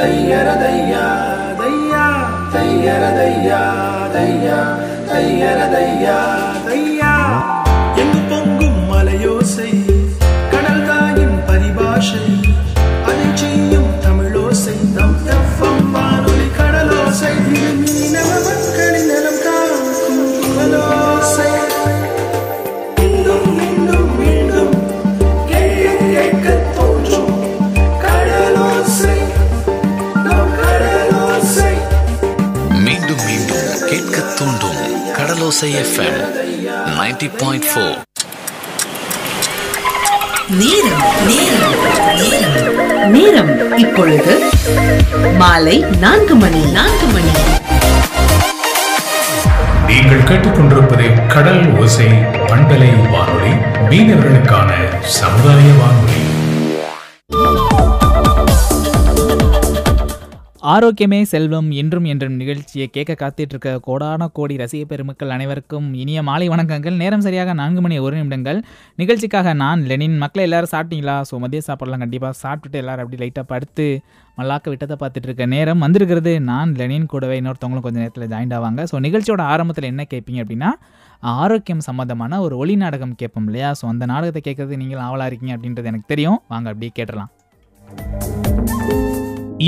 دير ديا ديا دير ديا ديا دير ديا. கடலோசை FM 90.4 point four நேரம் நேரம் நேரம். நேரம் இப்பொழுது மாலை நான்கு மணி நான்கு மணி. நீங்கள் கேட்டுக்கொண்டிருப்பது கடல் ஓசை பண்பலை வானொலி மீனவர்களுக்கான சமுதாய வானொலி. ஆரோக்கியமே செல்வம் என்றும் என்றும் நிகழ்ச்சியை கேட்க காத்துட்டு இருக்க கோடான கோடி ரசிக பெருமக்கள் அனைவருக்கும் இனிய மாலை வணக்கங்கள். நேரம் சரியாக நான்கு மணி ஒரு நிமிடங்கள். நிகழ்ச்சிக்காக நான் லெனின். மக்களை எல்லாரும் சாப்பிட்டீங்களா? ஸோ மதிய சாப்பிட்லாம் கண்டிப்பாக சாப்பிட்டுட்டு எல்லாரும் அப்படி லைட்டாக படுத்து மல்லாக்க விட்டதை பார்த்துட்டு இருக்க நேரம் வந்திருக்கிறது நான் லெனின் கூடவே இன்னொருத்தவங்களும் கொஞ்சம் நேரத்தில் ஜாயின் ஆவாங்க. ஸோ நிகழ்ச்சியோட ஆரம்பத்தில் என்ன கேட்பீங்க அப்படின்னா ஆரோக்கியம் சம்மந்தமான ஒரு ஒளி நாடகம் கேட்போம் இல்லையா? ஸோ அந்த நாடகத்தை கேட்கறது நீங்கள் ஆவலாக இருக்கீங்க அப்படின்றது எனக்கு தெரியும். வாங்க அப்படியே கேட்டலாம்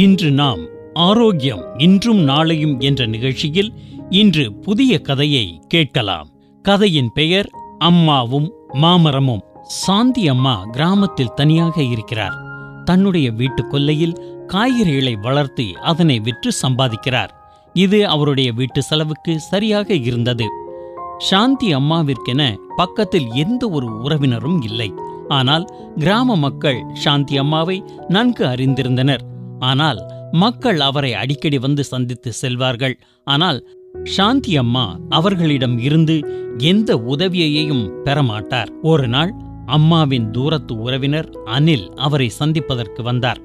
இன்று நாம் ஆரோக்கியம் இன்றும் நாளையும் என்ற நிகழ்ச்சியில் இன்று புதிய கதையை கேட்கலாம். கதையின் பெயர் அம்மாவும் மாமரமும். சாந்தி அம்மா கிராமத்தில் தனியாக இருக்கிறார். தன்னுடைய வீட்டு கொல்லையில் காய்கறிகளை வளர்த்து அதனை விற்று சம்பாதிக்கிறார். இது அவருடைய வீட்டு செலவுக்கு சரியாக இருந்தது. சாந்தி அம்மாவிற்கென பக்கத்தில் எந்த ஒரு உறவினரும் இல்லை. ஆனால் கிராம மக்கள் சாந்தி அம்மாவை நன்கு அறிந்திருந்தனர். ஆனால் மக்கள் அவரை அடிக்கடி வந்து சந்தித்து செல்வார்கள். ஆனால் சாந்தி அம்மா அவர்களிடம் இருந்து எந்த உதவியையும் பெறமாட்டார் ஒரு நாள் அம்மாவின் தூரத்து உறவினர் அனில் அவரை சந்திப்பதற்கு வந்தார்.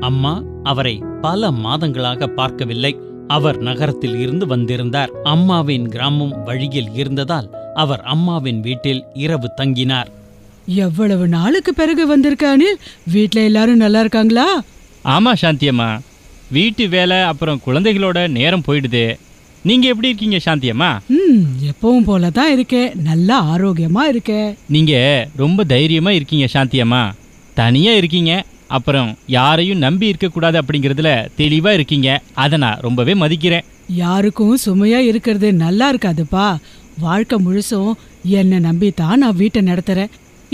அம்மா அவரை பல மாதங்களாக பார்க்கவில்லை. அவர் நகரத்தில் இருந்து வந்திருந்தார். அம்மாவின் கிராமம் வழியில் இருந்ததால் அவர் அம்மாவின் வீட்டில் இரவு தங்கினார். எவ்வளவு நாளுக்கு பிறகு வந்திருக்க அனில்? வீட்ல எல்லாரும் நல்லா இருக்காங்களா? ஆமா சாந்தியம்மா வீட்டு வேலை அப்புறம் குழந்தைகளோட நேரம் போயிடுது. நீங்க எப்படி இருக்கீங்க சாந்தியம்மா? ம் எப்பவும் போல தான் இருக்கேன் நல்லா ஆரோக்கியமா இருக்கேன் நீங்க ரொம்ப தைரியமா இருக்கீங்க சாந்தியம்மா. தனியா இருக்கீங்க அப்புறம் யாரையும் நம்பி இருக்கக்கூடாது அப்படிங்கிறதுல தெளிவா இருக்கீங்க. அதை நான் ரொம்பவே மதிக்கிறேன். யாருக்கும் சுமையா இருக்கிறது நல்லா இருக்காதுப்பா. வாழ்க்கை முழுசும் என்னை நம்பி தான் நான் வீட்டை நடத்துறேன்.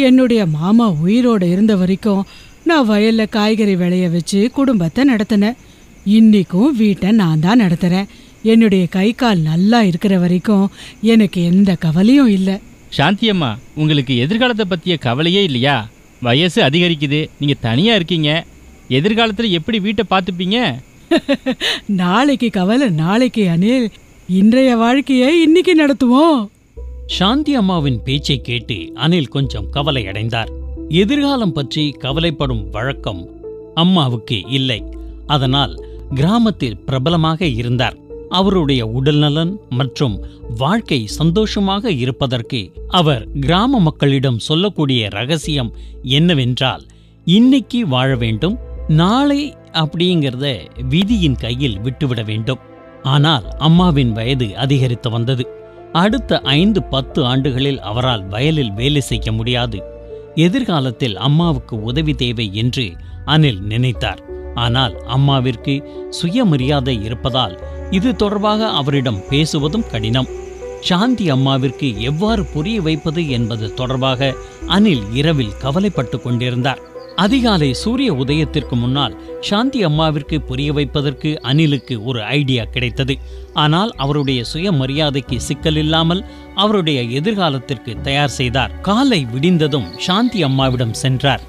என்னுடைய மாமா உயிரோட இருந்த வரைக்கும் நான் வயல்ல காய்கறி விளைய வச்சு குடும்பத்தை நடத்தினேன். இன்னைக்கும் வீட்டை நான் தான் நடத்துறேன். என்னுடைய கை கால் நல்லா இருக்கிற வரைக்கும் எனக்கு எந்த கவலையும் இல்லை. சாந்தியம்மா உங்களுக்கு எதிர்காலத்தை பத்திய கவலையே இல்லையா? வயசு அதிகரிக்குது நீங்க தனியா இருக்கீங்க. எதிர்காலத்துல எப்படி வீட்டை பார்த்துப்பீங்க? நாளைக்கு கவலை நாளைக்கு அனில் இன்றைய வாழ்க்கையை இன்னைக்கு நடத்துவோம். சாந்தி அம்மாவின் பேச்சை கேட்டு அனில் கொஞ்சம் கவலையடைந்தார். எதிர்காலம் பற்றி கவலைப்படும் வழக்கம் அம்மாவுக்கு இல்லை. அதனால் கிராமத்தில் பிரபலமாக இருந்தார். அவருடைய உடல்நலன் மற்றும் வாழ்க்கை சந்தோஷமாக இருப்பதற்கு அவர் கிராம மக்களிடம் சொல்லக்கூடிய ரகசியம் என்னவென்றால் இன்னைக்கு வாழ வேண்டும் நாளை அப்படிங்கிறத விதியின் கையில் விட்டுவிட வேண்டும். ஆனால் அம்மாவின் வயது அதிகரித்து வந்தது. அடுத்த ஐந்து பத்து ஆண்டுகளில் அவரால் வயலில் வேலை செய்ய முடியாது. எதிர்காலத்தில் அம்மாவுக்கு உதவி தேவை என்று அனில் நினைத்தார். ஆனால் அம்மாவிற்கு சுயமரியாதை இருப்பதால் இது தொடர்பாக அவரிடம் பேசுவதும் கடினம். சாந்தி அம்மாவிற்கு எவ்வாறு புரிய வைப்பது என்பது தொடர்பாக அனில் இரவில் கவலைப்பட்டு கொண்டிருந்தார். அதிகாலை சூரிய உதயத்திற்கு முன்னால் சாந்தி அம்மாவிற்கு புரிய வைப்பதற்கு அனிலுக்கு ஒரு ஐடியா கிடைத்தது. ஆனால் அவருடைய சுயமரியாதைக்கு சிக்கல் இல்லாமல் அவருடைய எதிர்காலத்திற்கு தயார் செய்தார். காலை விடிந்ததும் சாந்தி அம்மாவிடம் சென்றார்.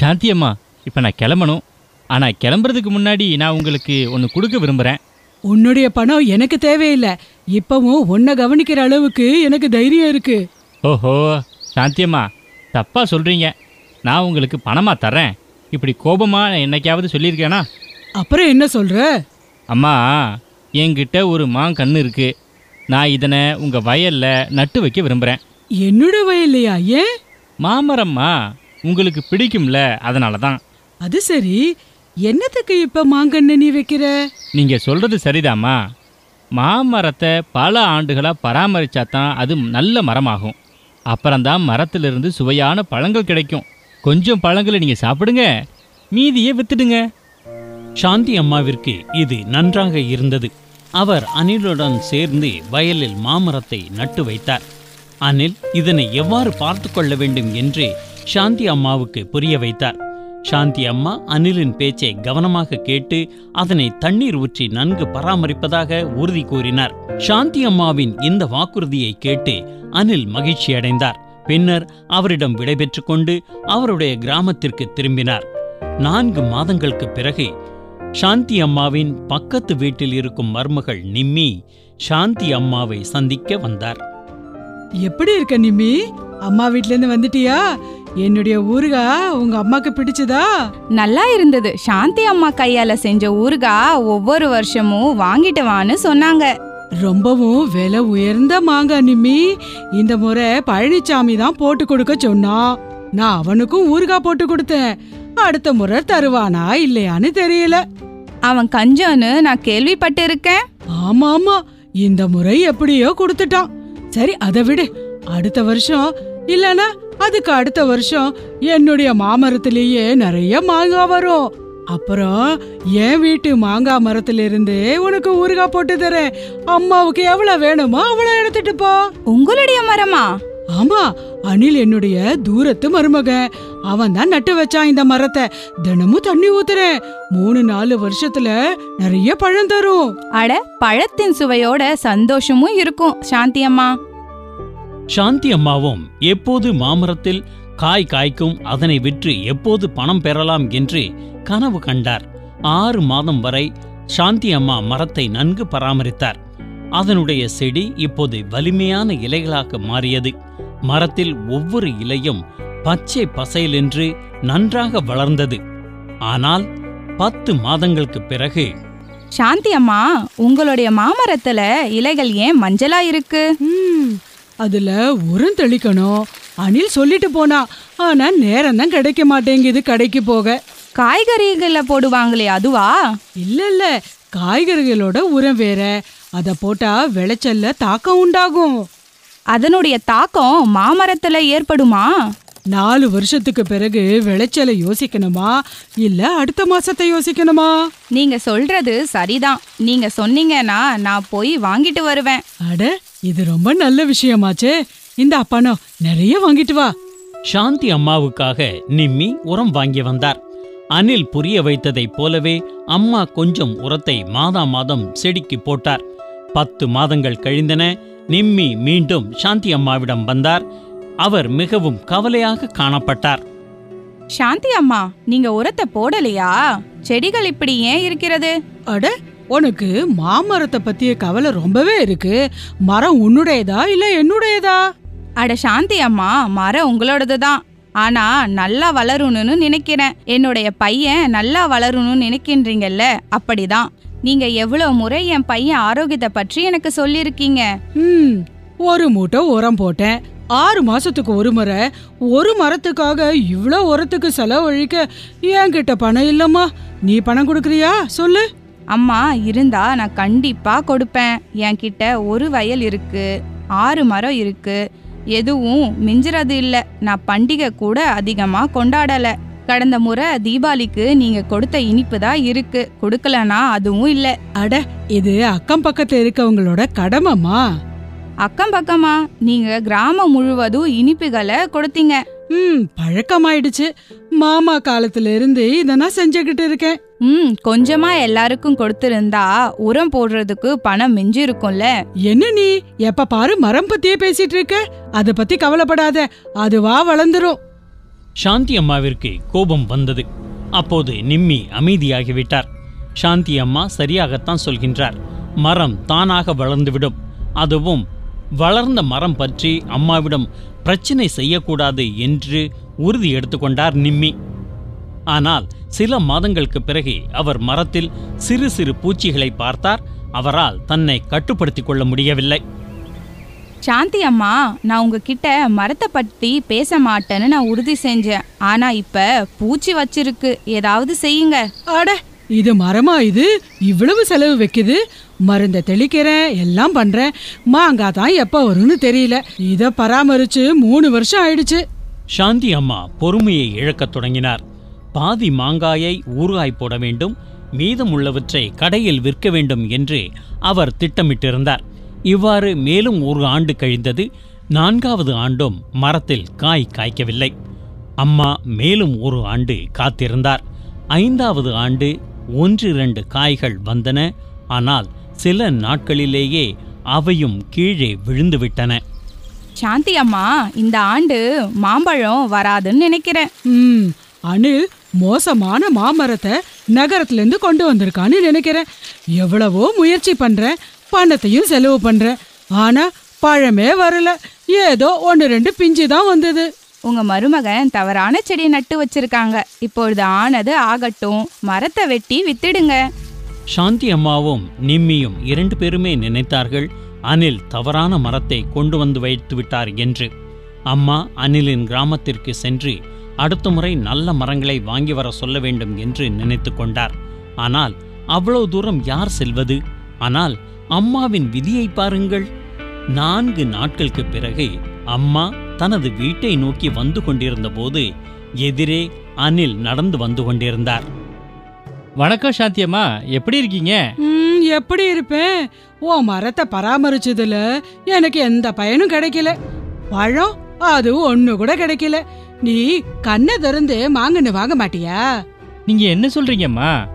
சாந்தி அம்மா இப்போ நான் கிளம்பணும். ஆனா கிளம்புறதுக்கு முன்னாடி நான் உங்களுக்கு ஒன்று கொடுக்க விரும்புறேன். உன்னுடைய பணம் எனக்கு தேவையில்லை. இப்பவும் உன்னை கவனிக்கிற அளவுக்கு எனக்கு தைரியம் இருக்கு. ஓஹோ சாந்தியம்மா தப்பா சொல்றீங்க. நான் உங்களுக்கு பணமா தர்றேன். இப்படி கோபமா நான் என்னைக்காவது சொல்லியிருக்கேனா? அப்புறம் என்ன சொல்ற? அம்மா என்கிட்ட ஒரு மாங்கன்று இருக்கு. நான் இதனை உங்க வயல்ல நட்டு வைக்க விரும்புறேன். என்னோட வயல்லையா ஏன்? மாமரம்மா உங்களுக்கு பிடிக்கும்ல அதனால தான் அது சரி. என்னத்துக்கு இப்ப மாங்கன்னு நீ வைக்கிற? நீங்க சொல்றது சரிதாம்மா. மாமரத்தை பல ஆண்டுகளா பராமரிச்சா தான் அது நல்ல மரமாகும். அப்புறம்தான் மரத்திலிருந்து சுவையான பழங்கள் கிடைக்கும். கொஞ்சம் பழங்களை நீங்க சாப்பிடுங்க. மீதியை வித்துடுங்க. சாந்தி அம்மாவிற்கு இது நன்றாக இருந்தது. அவர் அனிலுடன் சேர்ந்து வயலில் மாமரத்தை நட்டு வைத்தார். அனில் இதனை எவ்வாறு பார்த்து கொள்ள வேண்டும் என்று சாந்தி அம்மாவுக்கு புரிய வைத்தார். சாந்தி அம்மா அனிலின் பேச்சை கவனமாக கேட்டு அதனை தண்ணீர் ஊற்றி நன்கு பராமரிப்பதாக உறுதி கூறினார். சாந்தி அம்மாவின் இந்த வாக்குறுதியை கேட்டு அனில் மகிழ்ச்சியடைந்தார் பின்னர் அவரிடம் விடைபெற்று கொண்டு அவருடைய கிராமத்திற்கு திரும்பினார். நான்கு மாதங்களுக்கு பிறகு சாந்தி அம்மாவின் பக்கத்து வீட்டில் இருக்கும் மருமகள் நிம்மி சாந்தி அம்மாவை சந்திக்க வந்தார். எப்படி இருக்க நிம்மி? அம்மா வீட்ல இருந்து வந்துட்டியா? என்னுடைய ஊருகா உங்க அம்மாக்கு பிடிச்சதா? நல்லா இருந்தது. சாந்தி அம்மா கையால செஞ்ச ஊறுகா ஒவ்வொரு வருஷமும் வாங்கிட்டு வான்னு சொன்னாங்க. ரொம்பவும் விலை உயர்ந்த மாங்காய் நிம்மி. இந்த முறை பழனிசாமி தான் போட்டு கொடுக்க சொன்னான் நான் அவனுக்கும் ஊறுகாய் போட்டு கொடுத்தேன். அடுத்த முறை தருவானா இல்லையான்னு தெரியல. அவன் கஞ்சன்னு நான் கேள்விப்பட்டு இருக்கேன் ஆமா ஆமா இந்த முறை எப்படியோ கொடுத்துட்டான். சரி அதை விடு. அடுத்த வருஷம் இல்லனா அதுக்கு அடுத்த வருஷம் என்னுடைய மாமரத்திலேயே நிறைய மாங்காய் வரும். அப்புறம் என் வீட்டு மாங்காய் மரத்துல இருந்து உனக்கு ஊறுகாய் போட்டு தரேன். அம்மாவுக்கு எவ்வளவு வேணுமோ அவ்வளவு எடுத்துட்டு போ. உங்களுடைய மரமா? ஆமா அனில் என்னுடைய தூரத்து மருமகன் அவன் தான் நட்டு வச்சான் இந்த மரத்தை. தினமும் தண்ணி ஊத்துறேன். மூணு நாலு வருஷத்துல நிறைய பழம் தரும். அட பழத்தின் சுவையோட சந்தோஷமும் இருக்கும் சாந்தி அம்மா. சாந்தி அம்மாவும் எப்போது மாமரத்தில் காய் காய்க்கும் அதனை விற்று எப்போது பணம் பெறலாம் என்று கனவு கண்டார். ஆறு மாதம் வரை சாந்தி அம்மா மரத்தை நன்கு பராமரித்தார். அதனுடைய செடி இப்போது வலிமையான இலைகளாக மாறியது. மரத்தில் ஒவ்வொரு இலையும் பச்சை பசையிலென்று நன்றாக வளர்ந்தது. ஆனால் பத்து மாதங்களுக்கு பிறகு சாந்தி அம்மா உங்களுடைய மாமரத்துல இலைகள் ஏன் மஞ்சளா இருக்கு? அதுல உரம் தெளிக்கணும். அனில் சொல்லிட்டு போனா ஆனா நேரம் தான் கிடைக்க மாட்டேங்குது கடைக்கு போக. காய்கறிகளை போடுவாங்களே அதுவா? இல்ல இல்ல. காய்கறிகளோட உரம் வேற. அத போட்டா விளைச்சல்ல தாக்கம் உண்டாகும். அதனுடைய தாக்கம் மாமரத்துல ஏற்படுமா? நாலு வருஷத்துக்கு பிறகு விளைச்சலை யோசிக்கணுமா? இல்ல அடுத்த மாசத்தை யோசிக்கணுமா? நீங்க சொல்றது சரிதான். நீங்க சொன்னீங்கன்னா நான் போய் வாங்கிட்டு வருவேன். அட இது ரொம்ப நல்ல விஷயமாச்சே. இந்த அப்பானோ நிறைய வாங்கிட்டு வா. சாந்தி அம்மாவுக்காக நிம்மி உரம் வாங்கி வந்தார். அனில் புரிய வைத்ததைப் போலவே அம்மா கொஞ்சம் உரத்தை மாதா மாதம் செடிக்கு போட்டார். பத்து மாதங்கள் கழிந்தன நிம்மி மீண்டும் சாந்தி அம்மாவிடம் வந்தார். அவர் மிகவும் கவலையாக காணப்பட்டார். சாந்தி அம்மா நீங்க உரத்தை போடலையா? செடிகள் இப்படி ஏன் இருக்கிறது? அட உனக்கு மாமரத்தை பத்திய கவலை ரொம்பவே இருக்கு. மரம் உன்னுடையதா இல்ல என்னுடையதா? அட சாந்தி அம்மா மரம் உங்களோடது தான் ஆனா நல்லா வளரணும்னு நினைக்கிறேன். என்னுடைய பையன் நல்லா வளரணும்னு நினைக்கின்றீங்கல்ல? அப்படிதான். நீங்க எவ்வளவு முறை என் பையன் ஆரோக்கியத்தை பற்றி எனக்கு சொல்லியிருக்கீங்க. ம் ஒரு மூட்டை உரம் போட்டேன். ஆறு மாசத்துக்கு ஒரு முறை ஒரு மரத்துக்காக இவ்ளோ உரத்துக்கு செலவழிக்க என்கிட்ட பணம் இல்லம்மா. நீ பணம் கொடுக்கறியா? சொல்லு. அம்மா இருந்தா நான் கண்டிப்பா கொடுப்பேன். என்கிட்ட ஒரு வயல் இருக்கு ஆறு மரம் இருக்கு. எதுவும் மிஞ்சுறது இல்ல. நான் பண்டிகை கூட அதிகமா கொண்டாடல. கடந்த முறை தீபாவளிக்கு நீங்க கொடுத்த இனிப்பு தான் இருக்கு. கொடுக்கலனா அதுவும் இல்ல. அட இது அக்கம் பக்கத்துல இருக்கவங்களோட கடமைம்மா. அக்கம் பக்கமா? நீங்க கிராமம் முழுவதும் இனிப்புகளை கொடுத்தீங்க. ம் பழக்கமாயிடுச்சு. மாமா காலத்துல இருந்து இதை நான் செஞ்சுக்கிட்டு இருக்கேன். ம் கொஞ்சமா எல்லாருக்கும் கொடுத்திருந்தா உரம் போடுறதுக்கு பணம் மிஞ்சி இருக்கும்ல என்ன நீ? எப்ப பாரு மரம் பத்தியே பேசிட்டு இருக்க. அத பத்தி கவலைப்படாத. அதுவா வளர்ந்துரும். சாந்தி அம்மாவிற்கு கோபம் வந்தது. அப்போது நிம்மி அமைதியாகிவிட்டார். சாந்தி அம்மா சரியாகத்தான் சொல்கின்றார். மரம் தானாக வளர்ந்துவிடும். அதுவும் வளர்ந்த மரம் பற்றி அம்மாவிடம் பிரச்சனை செய்யக்கூடாது என்று உறுதி எடுத்துக்கொண்டார் நிம்மி. ஆனால் சில மாதங்களுக்கு பிறகு அவர் மரத்தில் சிறு சிறு பூச்சிகளை பார்த்தார். அவரால் தன்னை கட்டுப்படுத்திக் கொள்ள முடியவில்லை. சாந்தி அம்மா நான் உங்ககிட்ட மரத்தை பத்தி பேச மாட்டேன்னு நான் உறுதி செஞ்சேன். ஆனா இப்ப பூச்சி வச்சிருக்கு. ஏதாவது செய்யுங்க. அட இது மரமா இது? இவ்வளவு செலவு வைக்குது? மருந்தை தெளிக்கிறேன் எல்லாம் பண்றேன். மாங்காய் தான் எப்போ வரும்னு தெரியல. இதை பராமரிச்சு மூணு வருஷம் ஆயிடுச்சு. சாந்தி அம்மா பொறுமையை இழக்கத் தொடங்கினார். பாதி மாங்காயை ஊறுகாய் போட வேண்டும் மீதமுள்ளவற்றை கடையில் விற்க வேண்டும் என்று அவர் திட்டமிட்டிருந்தார். இவ்வாறு மேலும் ஒரு ஆண்டு கழிந்தது நான்காவது ஆண்டும் மரத்தில் காய் காய்க்கவில்லை. அம்மா மேலும் ஒரு ஆண்டு காத்திருந்தார். ஐந்தாவது ஆண்டு ஒன்றிரண்டு காய்கள் வந்தன ஆனால் சில நாட்களிலேயே அவையும் கீழே விழுந்துவிட்டன. சாந்தி அம்மா இந்த ஆண்டு மாம்பழம் வராதுன்னு நினைக்கிறேன். ம் அனில் மோசமான மாமரத்தை நகரத்துல இருந்து கொண்டு வந்திருக்கான்னு நினைக்கிறேன். எவ்வளவோ முயற்சி பண்றேன் பணத்தையும் செலவு பண்றேன் ஆனா பழமே வரல. ஏதோ ஒன்று ரெண்டு பிஞ்சு தான் வந்தது. உங்க மருமகன் தவறான செடி நட்டு வச்சிருக்காங்க. இப்பொழுது ஆனது ஆகட்டும் மரத்தை வெட்டி வித்துடுங்க. சாந்தி அம்மாவும் நிம்மியும் இரண்டு பேருமே நினைத்தார்கள் அனில் தவறான மரத்தை கொண்டு வந்து வைத்து விட்டார் என்று. அம்மா அனிலின் கிராமத்திற்கு சென்று அடுத்த முறை நல்ல மரங்களை வாங்கி வர சொல்ல வேண்டும் என்று நினைத்து கொண்டார். ஆனால் அவ்வளவு தூரம் யார் செல்வது? ஆனால் அம்மாவின் விதியை பாருங்கள். நான்கு நாட்களுக்கு பிறகு அம்மா தனது வீட்டை நோக்கி வந்து கொண்டிருந்த போது எதிரே அனில் நடந்து வந்து கொண்டிருந்தார். வணக்கம் சாந்தி அம்மா எப்படி இருக்கீங்க? ம் எப்படி இருப்பேன்? ஓ மரத்தை பராமரிச்சதுல எனக்கு எந்த பயனும் கிடைக்கல. பழம் அது ஒண்ணு கூட கிடைக்கல. நீ கண்ணை திறந்து மாங்கன்னு வாங்க மாட்டியா? நீங்க என்ன சொல்றீங்கம்மா?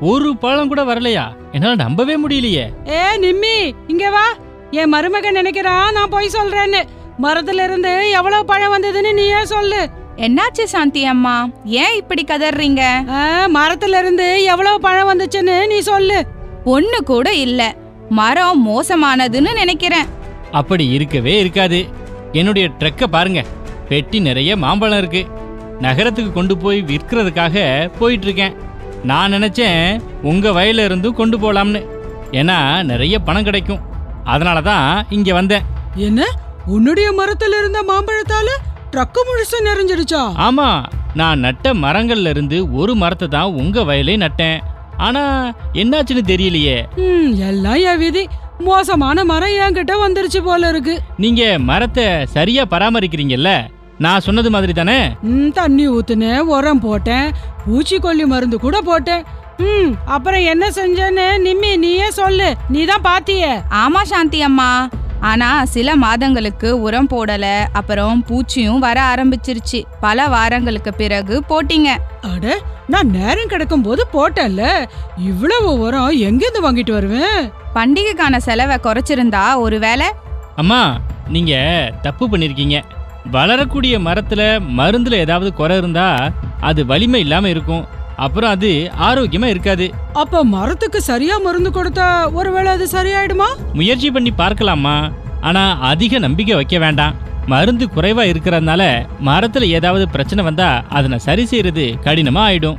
ஒரு பழம் கூட வரலையா? என்னால நம்பவே முடியலையே. ஏ நிம்மி இங்க வா. என் மருமகன் நினைக்கிறான் நான் போய் சொல்றேன்னு. மரத்துல இருந்து எவ்வளவு பழம் வந்ததுன்னு நீயே சொல்லு. என்னாச்சு சாந்தி அம்மா? ஏன் இப்படி கதறீங்க மரத்துல இருந்து எவ்வளவு பழம் வந்துச்சுன்னு நீ சொல்லு. ஒண்ணு கூட இல்ல. மரம் மோசமானதுன்னு நினைக்கிறேன். அப்படி இருக்கவே இருக்காது. என்னுடைய ட்ரக்கை பாருங்க. பெட்டி நிறைய மாம்பழம் இருக்கு. நகரத்துக்கு கொண்டு போய் விற்கிறதுக்காக போயிட்டு இருக்கேன் நான் நினைச்சேன் உங்க வயல்ல இருந்தும் கொண்டு போலாம்னு. ஏன்னா நிறைய பணம் கிடைக்கும். அதனால தான் இங்க வந்தேன். என்ன? உன்னுடைய மரத்துல இருந்த மாம்பழத்தால ட்ரக்கு முழுசு நிறைஞ்சிடுச்சா? ஆமா நான் நட்ட மரங்கள்ல இருந்து ஒரு மரத்தை தான் உங்க வயலே நட்டேன். ஆனா என்னாச்சுன்னு தெரியலையே. ம் எல்லாம் என் விதி. மோசமான மரம் என்கிட்ட வந்துருச்சு போல இருக்கு. நீங்க மரத்தை சரியா பராமரிக்கிறீங்கல்ல? நான் சொன்னது மாதிரி தானே? ம் தண்ணி ஊத்துனேன் உரம் போட்டேன். பூச்சிக்கொல்லி மருந்து கூட போட்டேன். ம் அப்புறம் என்ன செஞ்சேன்னு நிம்மி நீயே சொல்லு. நீ தான் பாத்தியே. ஆமா சாந்தி அம்மா. ஆனா சில மாதங்களுக்கு உரம் போடல அப்புறம் பூச்சியும் வர ஆரம்பிச்சிருச்சு. பல வாரங்களுக்கு பிறகு போட்டீங்க. அட நான் நேரம் கிடைக்கும் போது போட்டேன்ல. இவ்வளவு உரம் எங்கிருந்து வாங்கிட்டு வருவேன்? பண்டிகைக்கான செலவை குறைச்சிருந்தா ஒருவேளை அம்மா நீங்க தப்பு பண்ணிருக்கீங்க. வளரக்கூடிய மரத்துல மருந்துல ஏதாவது குறை இருந்தா அது வலிமை இல்லாம இருக்கும். அப்புறம் அது ஆரோக்கியமா இருக்காது. அப்ப மரத்துக்கு சரியா மருந்து கொடுத்தா ஒருவேளை அது சரியாயிடுமா? முயற்சி பண்ணி பார்க்கலாமா? ஆனா அதிக நம்பிக்கை வைக்க வேண்டாம். மருந்து குறைவா இருக்கிறதுனால மரத்துல ஏதாவது பிரச்சனை வந்தா அதனை சரி செய்யறது கடினமா ஆயிடும்.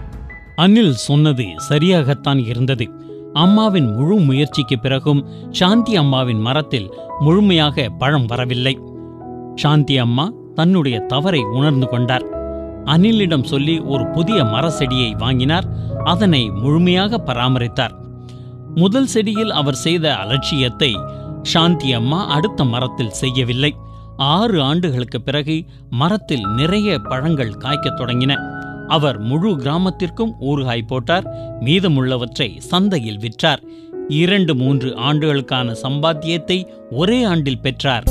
அனில் சொன்னது சரியாகத்தான் இருந்தது. அம்மாவின் முழு முயற்சிக்கு பிறகும் சாந்தி அம்மாவின் மரத்தில் முழுமையாக பழம் வரவில்லை. சாந்தி அம்மா தன்னுடைய தவறை உணர்ந்து கொண்டார். அனிலிடம் சொல்லி ஒரு புதிய மர செடியை வாங்கினார். அதனை முழுமையாக பராமரித்தார். முதல் செடியில் அவர் செய்த அலட்சியத்தை சாந்தி அம்மா அடுத்த மரத்தில் செய்யவில்லை. ஆறு ஆண்டுகளுக்கு பிறகு மரத்தில் நிறைய பழங்கள் காய்க்கத் தொடங்கின. அவர் முழு கிராமத்திற்கும் ஊறுகாய் போட்டார். மீதமுள்ளவற்றை சந்தையில் விற்றார். இரண்டு மூன்று ஆண்டுகளுக்கான சம்பாத்தியத்தை ஒரே ஆண்டில் பெற்றார்.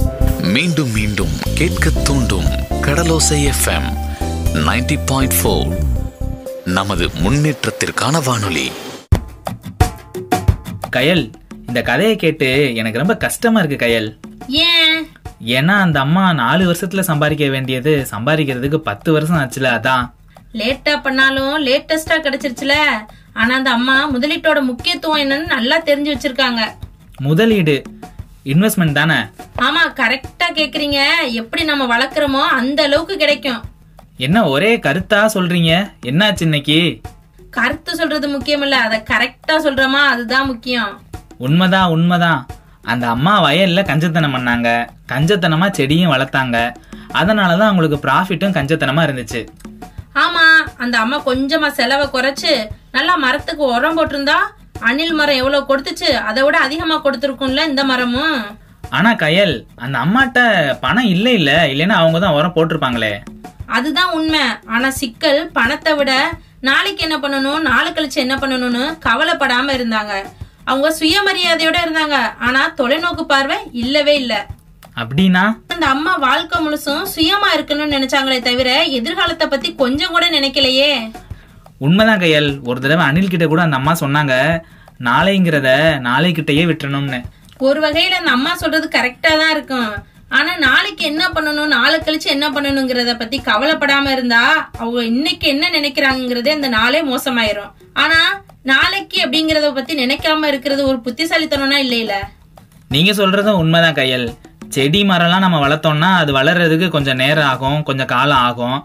மீண்டும் மீண்டும் கேட்க தூண்டும் கடலோசை எஃப்எம் 90.4 பாயிண்ட் நமது முன்னேற்றத்திற்கான வானொலி. கயல் இந்த கதையை கேட்டு எனக்கு ரொம்ப கஷ்டமா இருக்கு கயல். ஏன்? ஏன்னா அந்த அம்மா நாலு வருஷத்துல சம்பாதிக்க வேண்டியது சம்பாதிக்கிறதுக்கு பத்து வருஷம் ஆச்சுல அதான். லேட்டா பண்ணாலும் லேட்டஸ்டா கிடைச்சிருச்சுல. ஆனா அந்த அம்மா முதலீட்டோட முக்கியத்துவம் என்னன்னு நல்லா தெரிஞ்சு வச்சிருக்காங்க. முதலீடு இன்வெஸ்ட்மெண்ட் தானே? ஆமா கரெக்டா கேக்குறீங்க. எப்படி நம்ம வளர்க்குறோமோ அந்த அளவுக்கு கிடைக்கும். என்ன ஒரே கருத்தா சொல்றீங்க? என்னாச்சு இன்னைக்கு? கருத்து சொல்றது முக்கியம் இல்ல அதை கரெக்டா சொல்றோமா? அதுதான் முக்கியம். உண்மைதான் உண்மைதான் அந்த அம்மா வயல்ல கஞ்சத்தனம் பண்ணாங்க. கஞ்சத்தனமா செடியும் வளர்த்தாங்க. அதனால தான் அவங்களுக்கு ப்ராஃபிட்டும் கஞ்சத்தனமா இருந்துச்சு. ஆமா அந்த அம்மா கொஞ்சமா செலவை குறைச்சு நல்லா மரத்துக்கு உரம் போட்டிருந்தா அணில் மரம் எவ்வளவு கொடுத்துச்சு அதை விட அதிகமா கொடுத்துருக்கும்ல இந்த மரமும்? ஆனா கயல் அந்த அம்மாட்ட பணம் இல்லை இல்ல இல்லைன்னா அவங்க தான் உரம் போட்டிருப்பாங்களே. அதுதான் உண்மை. ஆனா சிக்கல் பணத்தை விட நாளைக்கு என்ன பண்ணணும் நாளை கழிச்சு என்ன பண்ணணும்னு கவலைப்படாம இருந்தாங்க. அவங்க சுயமரியாதையோட இருந்தாங்க. ஆனா தொலைநோக்கு பார்வை இல்லவே இல்ல. அப்படின்னா? அந்த அம்மா வாழ்க்கை முழுசும் சுயமா இருக்கணும்னு நினைச்சாங்களே தவிர எதிர்காலத்தை பத்தி கொஞ்சம் கூட நினைக்கலையே. உண்மைதான் கையல். ஒரு தடவை அனில் கிட்ட கூட அந்த அம்மா சொன்னாங்க நாளைங்கிறத நாளைக்கிட்டயே விட்டுறணும்னு. ஒரு வகையில அந்த அம்மா சொல்றது கரெக்டா தான் இருக்கும். ஆனா நாளைக்கு என்ன பண்ணணும் நாளை கழிச்சு என்ன பண்ணணுங்கிறத பத்தி கவலைப்படாம இருந்தா அவங்க இன்னைக்கு என்ன நினைக்கிறாங்கிறதே அந்த நாளே மோசமாயிரும். ஆனா நாளைக்கு அப்படிங்கறத பத்தி நினைக்காம இருக்கிறது ஒரு புத்திசாலித்தனம்னா இல்லையில? நீங்க சொல்றதும் உண்மைதான் கையல். செடி மரம்லாம் நம்ம வளர்த்தோம்னா அது வளர்றதுக்கு கொஞ்சம் நேரம் ஆகும் கொஞ்சம் காலம் ஆகும்.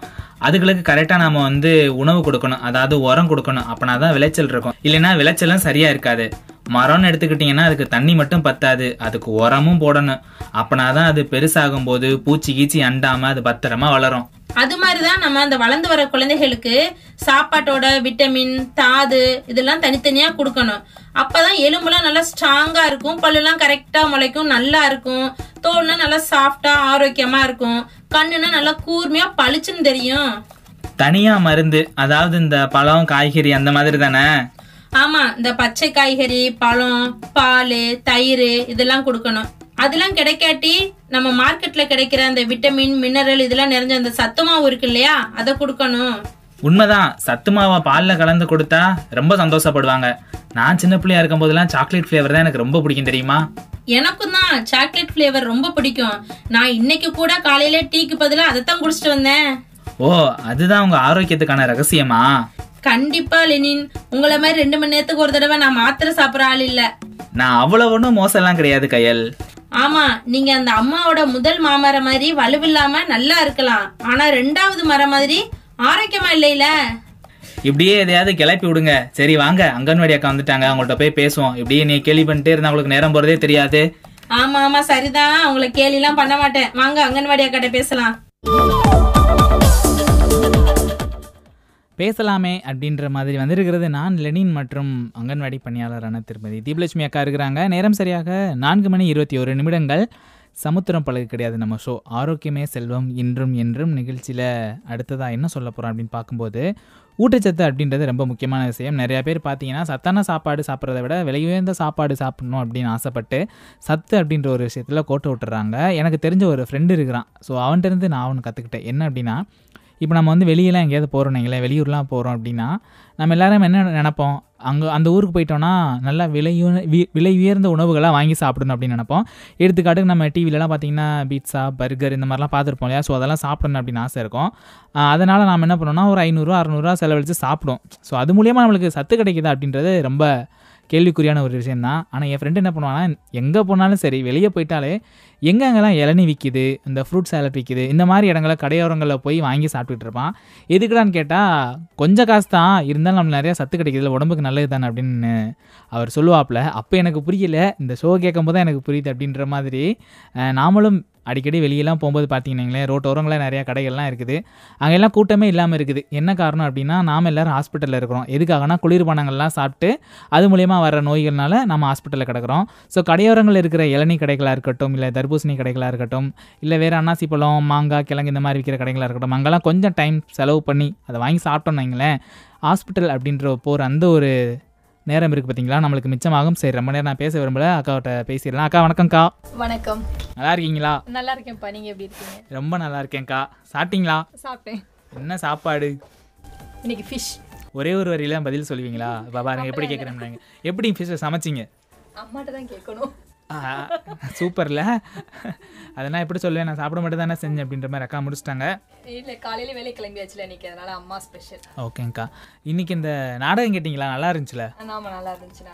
அதுகளுக்கு கரெக்டாக நம்ம வந்து உணவு கொடுக்கணும். அதாவது உரம் கொடுக்கணும். அப்படின்னா தான் விளைச்சல் இருக்கும். இல்லைன்னா விளைச்சலும் சரியா இருக்காது. மரம்னு எடுத்துக்கிட்டிங்கன்னா அதுக்கு தண்ணி மட்டும் பத்தாது. அதுக்கு உரமும் போடணும். அப்பனா தான் அது பெருசாகும் போது பூச்சி கீச்சி அண்டாம அது பத்திரமா வளரும். அது மாதிரிதான் நம்ம அந்த வளர்ந்து வர குழந்தைகளுக்கு சாப்பாட்டோட விட்டமின் தாது இதெல்லாம் தனித்தனியா கொடுக்கணும். அப்பதான் எலும்புலாம் நல்லா ஸ்ட்ராங்கா இருக்கும். பல்லுலாம் கரெக்டா முளைக்கும். நல்லா இருக்கும். தோல்னா நல்லா சாஃப்டா ஆரோக்கியமா இருக்கும். கண்ணுனா நல்லா கூர்மையா பளிச்சுன்னு தெரியும். தனியா மருந்து அதாவது இந்த பழம் காய்கறி அந்த மாதிரி தானே? ஆமா இந்த பச்சை காய்கறி பழம் பால் தயிர் இதெல்லாம் கொடுக்கணும். அதெல்லாம் கிடைக்காட்டி நம்ம மார்க்கெட்ல கிடைக்கிற அந்த விட்டமின் மினரல் இதெல்லாம் நிறைஞ்ச அந்த சத்து மாவு இருக்கு இல்லையா? அதை கொடுக்கணும். உண்மைதான். சத்து மாவை பாலில் கலந்து கொடுத்தா ரொம்ப சந்தோஷப்படுவாங்க. நான் சின்ன பிள்ளையா இருக்கும் போதெல்லாம் சாக்லேட் ஃப்ளேவர் தான் எனக்கு ரொம்ப பிடிக்கும் தெரியுமா? எனக்கும் தான் சாக்லேட் ஃப்ளேவர் ரொம்ப பிடிக்கும். நான் இன்னைக்கு கூட காலையில டீக்கு பதிலா அதைத்தான் குடிச்சிட்டு வந்தேன். ஓ அதுதான் உங்க ஆரோக்கியத்துக்கான ரகசியமா? கண்டிப்பா லெனின். உங்களை மாதிரி ரெண்டு மணி நேரத்துக்கு ஒரு தடவை நான் மாத்திரை சாப்பிட்ற ஆள் இல்ல. நான் அவ்வளவு ஒன்றும் மோசம்லாம் கிடையாது கையல். ஆமா நீங்க அந்த அம்மாவோட முதல் மாமரம் மாதிரி வலுவில்லாம நல்லா இருக்கலாம். ஆனா ரெண்டாவது மரம் மாதிரி ஆரோக்கியமா இல்லைல இப்படியே எதையாவது கிளப்பி விடுங்க. சரி வாங்க. அங்கன்வாடி அக்கா வந்துட்டாங்க. அவங்கள்ட்ட போய் பேசுவோம். இப்படியே நீ கேள்வி பண்ணிட்டே இருந்தா உங்களுக்கு நேரம் போறதே தெரியாது. ஆமா ஆமா சரிதான். உங்களை கேலி எல்லாம் பண்ண மாட்டேன். வாங்க அங்கன்வாடி அக்காட்ட பேசலாம். பேசலாமே அப்படின்ற மாதிரி வந்திருக்கிறது நான் லெனின் மற்றும் அங்கன்வாடி பணியாளரான திருமதி தீபலட்சுமி அக்கா இருக்கிறாங்க. நேரம் சரியாக நான்கு மணி இருபத்தி ஒரு நிமிடங்கள். சமுத்திரம் பழகு கிடையாது நம்ம ஷோ ஆரோக்கியமே செல்வம் இன்றும் என்றும் நிகழ்ச்சியில் அடுத்ததாக என்ன சொல்ல போகிறோம் அப்படின்னு பார்க்கும்போது ஊட்டச்சத்து அப்படின்றது ரொம்ப முக்கியமான விஷயம். நிறையா பேர் பார்த்தீங்கன்னா சத்தான சாப்பாடு சாப்பிட்றத விட விலை உயர்ந்த சாப்பாடு சாப்பிடணும் அப்படின்னு ஆசைப்பட்டு சத்து அப்படின்ற ஒரு விஷயத்தில் கோட்டை விட்டுறாங்க. எனக்கு தெரிஞ்ச ஒரு ஃப்ரெண்டு இருக்கிறான். ஸோ அவன்கிட்ட இருந்து நான் அவனு கற்றுக்கிட்டேன் என்ன அப்படின்னா இப்போ நம்ம வந்து வெளியெல்லாம் எங்கேயாவது போகிறோம் நீங்களே வெளியூர்லாம் போகிறோம் அப்படின்னா நம்ம எல்லாரும் என்ன நினப்போம்? அங்கே அந்த ஊருக்கு போயிட்டோன்னா நல்லா விலை விலை உயர்ந்த உணவுகளாக வாங்கி சாப்பிடணும் அப்படின்னு நினைப்போம். எடுத்துக்காட்டுக்கு நம்ம டிவிலலாம் பார்த்தீங்கன்னா பீட்சா பர்கர் இந்த மாதிரிலாம் பார்த்துருப்போம் இல்லையா? ஸோ அதெல்லாம் சாப்பிடணும் அப்படின்னு ஆசை இருக்கும். அதனால் நாம் என்ன பண்ணோம்னா ஒரு ஐநூறுரூவா அறநூறுவா செலவழித்து சாப்பிடும் ஸோ அது மூலியமாக நம்மளுக்கு சத்து கிடைக்குதா அப்படின்றது ரொம்ப கேள்விக்குறியான ஒரு விஷயம் தான் ஆனால் என் ஃப்ரெண்டு என்ன பண்ணுவான்னா எங்கே போனாலும் சரி வெளியே போயிட்டாலே எங்கெங்கெல்லாம் இளநி விற்கிது இந்த ஃப்ரூட் சேலட் விற்கிது இந்த மாதிரி இடங்கள கடையோரங்களில் போய் வாங்கி சாப்பிட்டுட்டு இருப்பான். எதுக்குடான்னு கேட்டால் கொஞ்சம் காசு தான் இருந்தாலும் நம்ம நிறையா சத்து கிடைக்கிது உடம்புக்கு நல்லது தானே அப்படின்னு அவர் சொல்லுவாப்புல. அப்போ எனக்கு புரியல இந்த ஷோ கேட்கும் போது தான் எனக்கு புரியுது அப்படின்ற மாதிரி நாமளும் அடிக்கடி வெளியெல்லாம் போகும்போது பார்த்தீங்கன்னாங்களேன் ரோட்டோரங்களில் நிறையா கடைகள்லாம் இருக்குது. அங்கெல்லாம் கூட்டமே இல்லாமல் இருக்குது. என்ன காரணம் அப்படின்னா நாம் எல்லாரும் ஹாஸ்பிட்டலில் இருக்கிறோம். எதுக்காகனா குளிர்பானங்கள்லாம் சாப்பிட்டு அது மூலயமா வர நோய்கள்னால நம்ம ஹாஸ்பிட்டலில் கிடக்கிறோம். ஸோ கடையோரங்களில் இருக்கிற இளநீ கடைகளாக இருக்கட்டும் இல்லை தர்பூசணி கடைகளாக இருக்கட்டும் இல்லை வேறு அன்னாசி பழம் மாங்காய் கிழங்கு இந்த மாதிரி விற்கிற கடைகளாக இருக்கட்டும் அங்கெல்லாம் கொஞ்சம் டைம் செலவு பண்ணி அதை வாங்கி சாப்பிட்டோம்னு வைங்களேன் ஹாஸ்பிட்டல் அப்படின்ற போகிற அந்த ஒரு நேரம் இருக்குது பார்த்தீங்களா நம்மளுக்கு மிச்சமாகும். சரி ரொம்ப நேரம் நான் பேச விரும்பல. அக்காவிட்ட பேசிடலாம். அக்கா வணக்கம்க்கா. வணக்கம். நல்லா இருக்கீங்களா? நல்லா இருக்கேன்ப்பா. நீங்க எப்படி இருக்கீங்க? ரொம்ப நல்லா இருக்கேன்க்கா. சாப்பிட்டீங்களா? சாப்பிட்டேன். என்ன சாப்பாடு? இன்னைக்கு ஃபிஷ் ஒரே ஒரு வரியில பதில் சொல்லுவீங்களா? பாருங்க எப்படி கேட்குறேன் எப்படி ஃபிஷ்ஷை சமைச்சிங்க? அம்மாட்ட தான் கேட்கணும். சூப்பரில். அதெல்லாம் எப்படி சொல்லுவேன் நான் சாப்பிட மட்டும் தானே செஞ்சேன் அப்படின்ற மாதிரி அக்கா முடிச்சிட்டாங்க. இல்ல காலையில வேலை கிளம்பியாச்சுல இன்னைக்கு. அதனால அம்மா ஸ்பெஷல் ஓகேங்க்கா இன்னைக்கு இந்த நாடகம் கேட்டிங்களா? நல்லா இருந்துச்சுல? ஆமா நல்லா இருந்துச்சு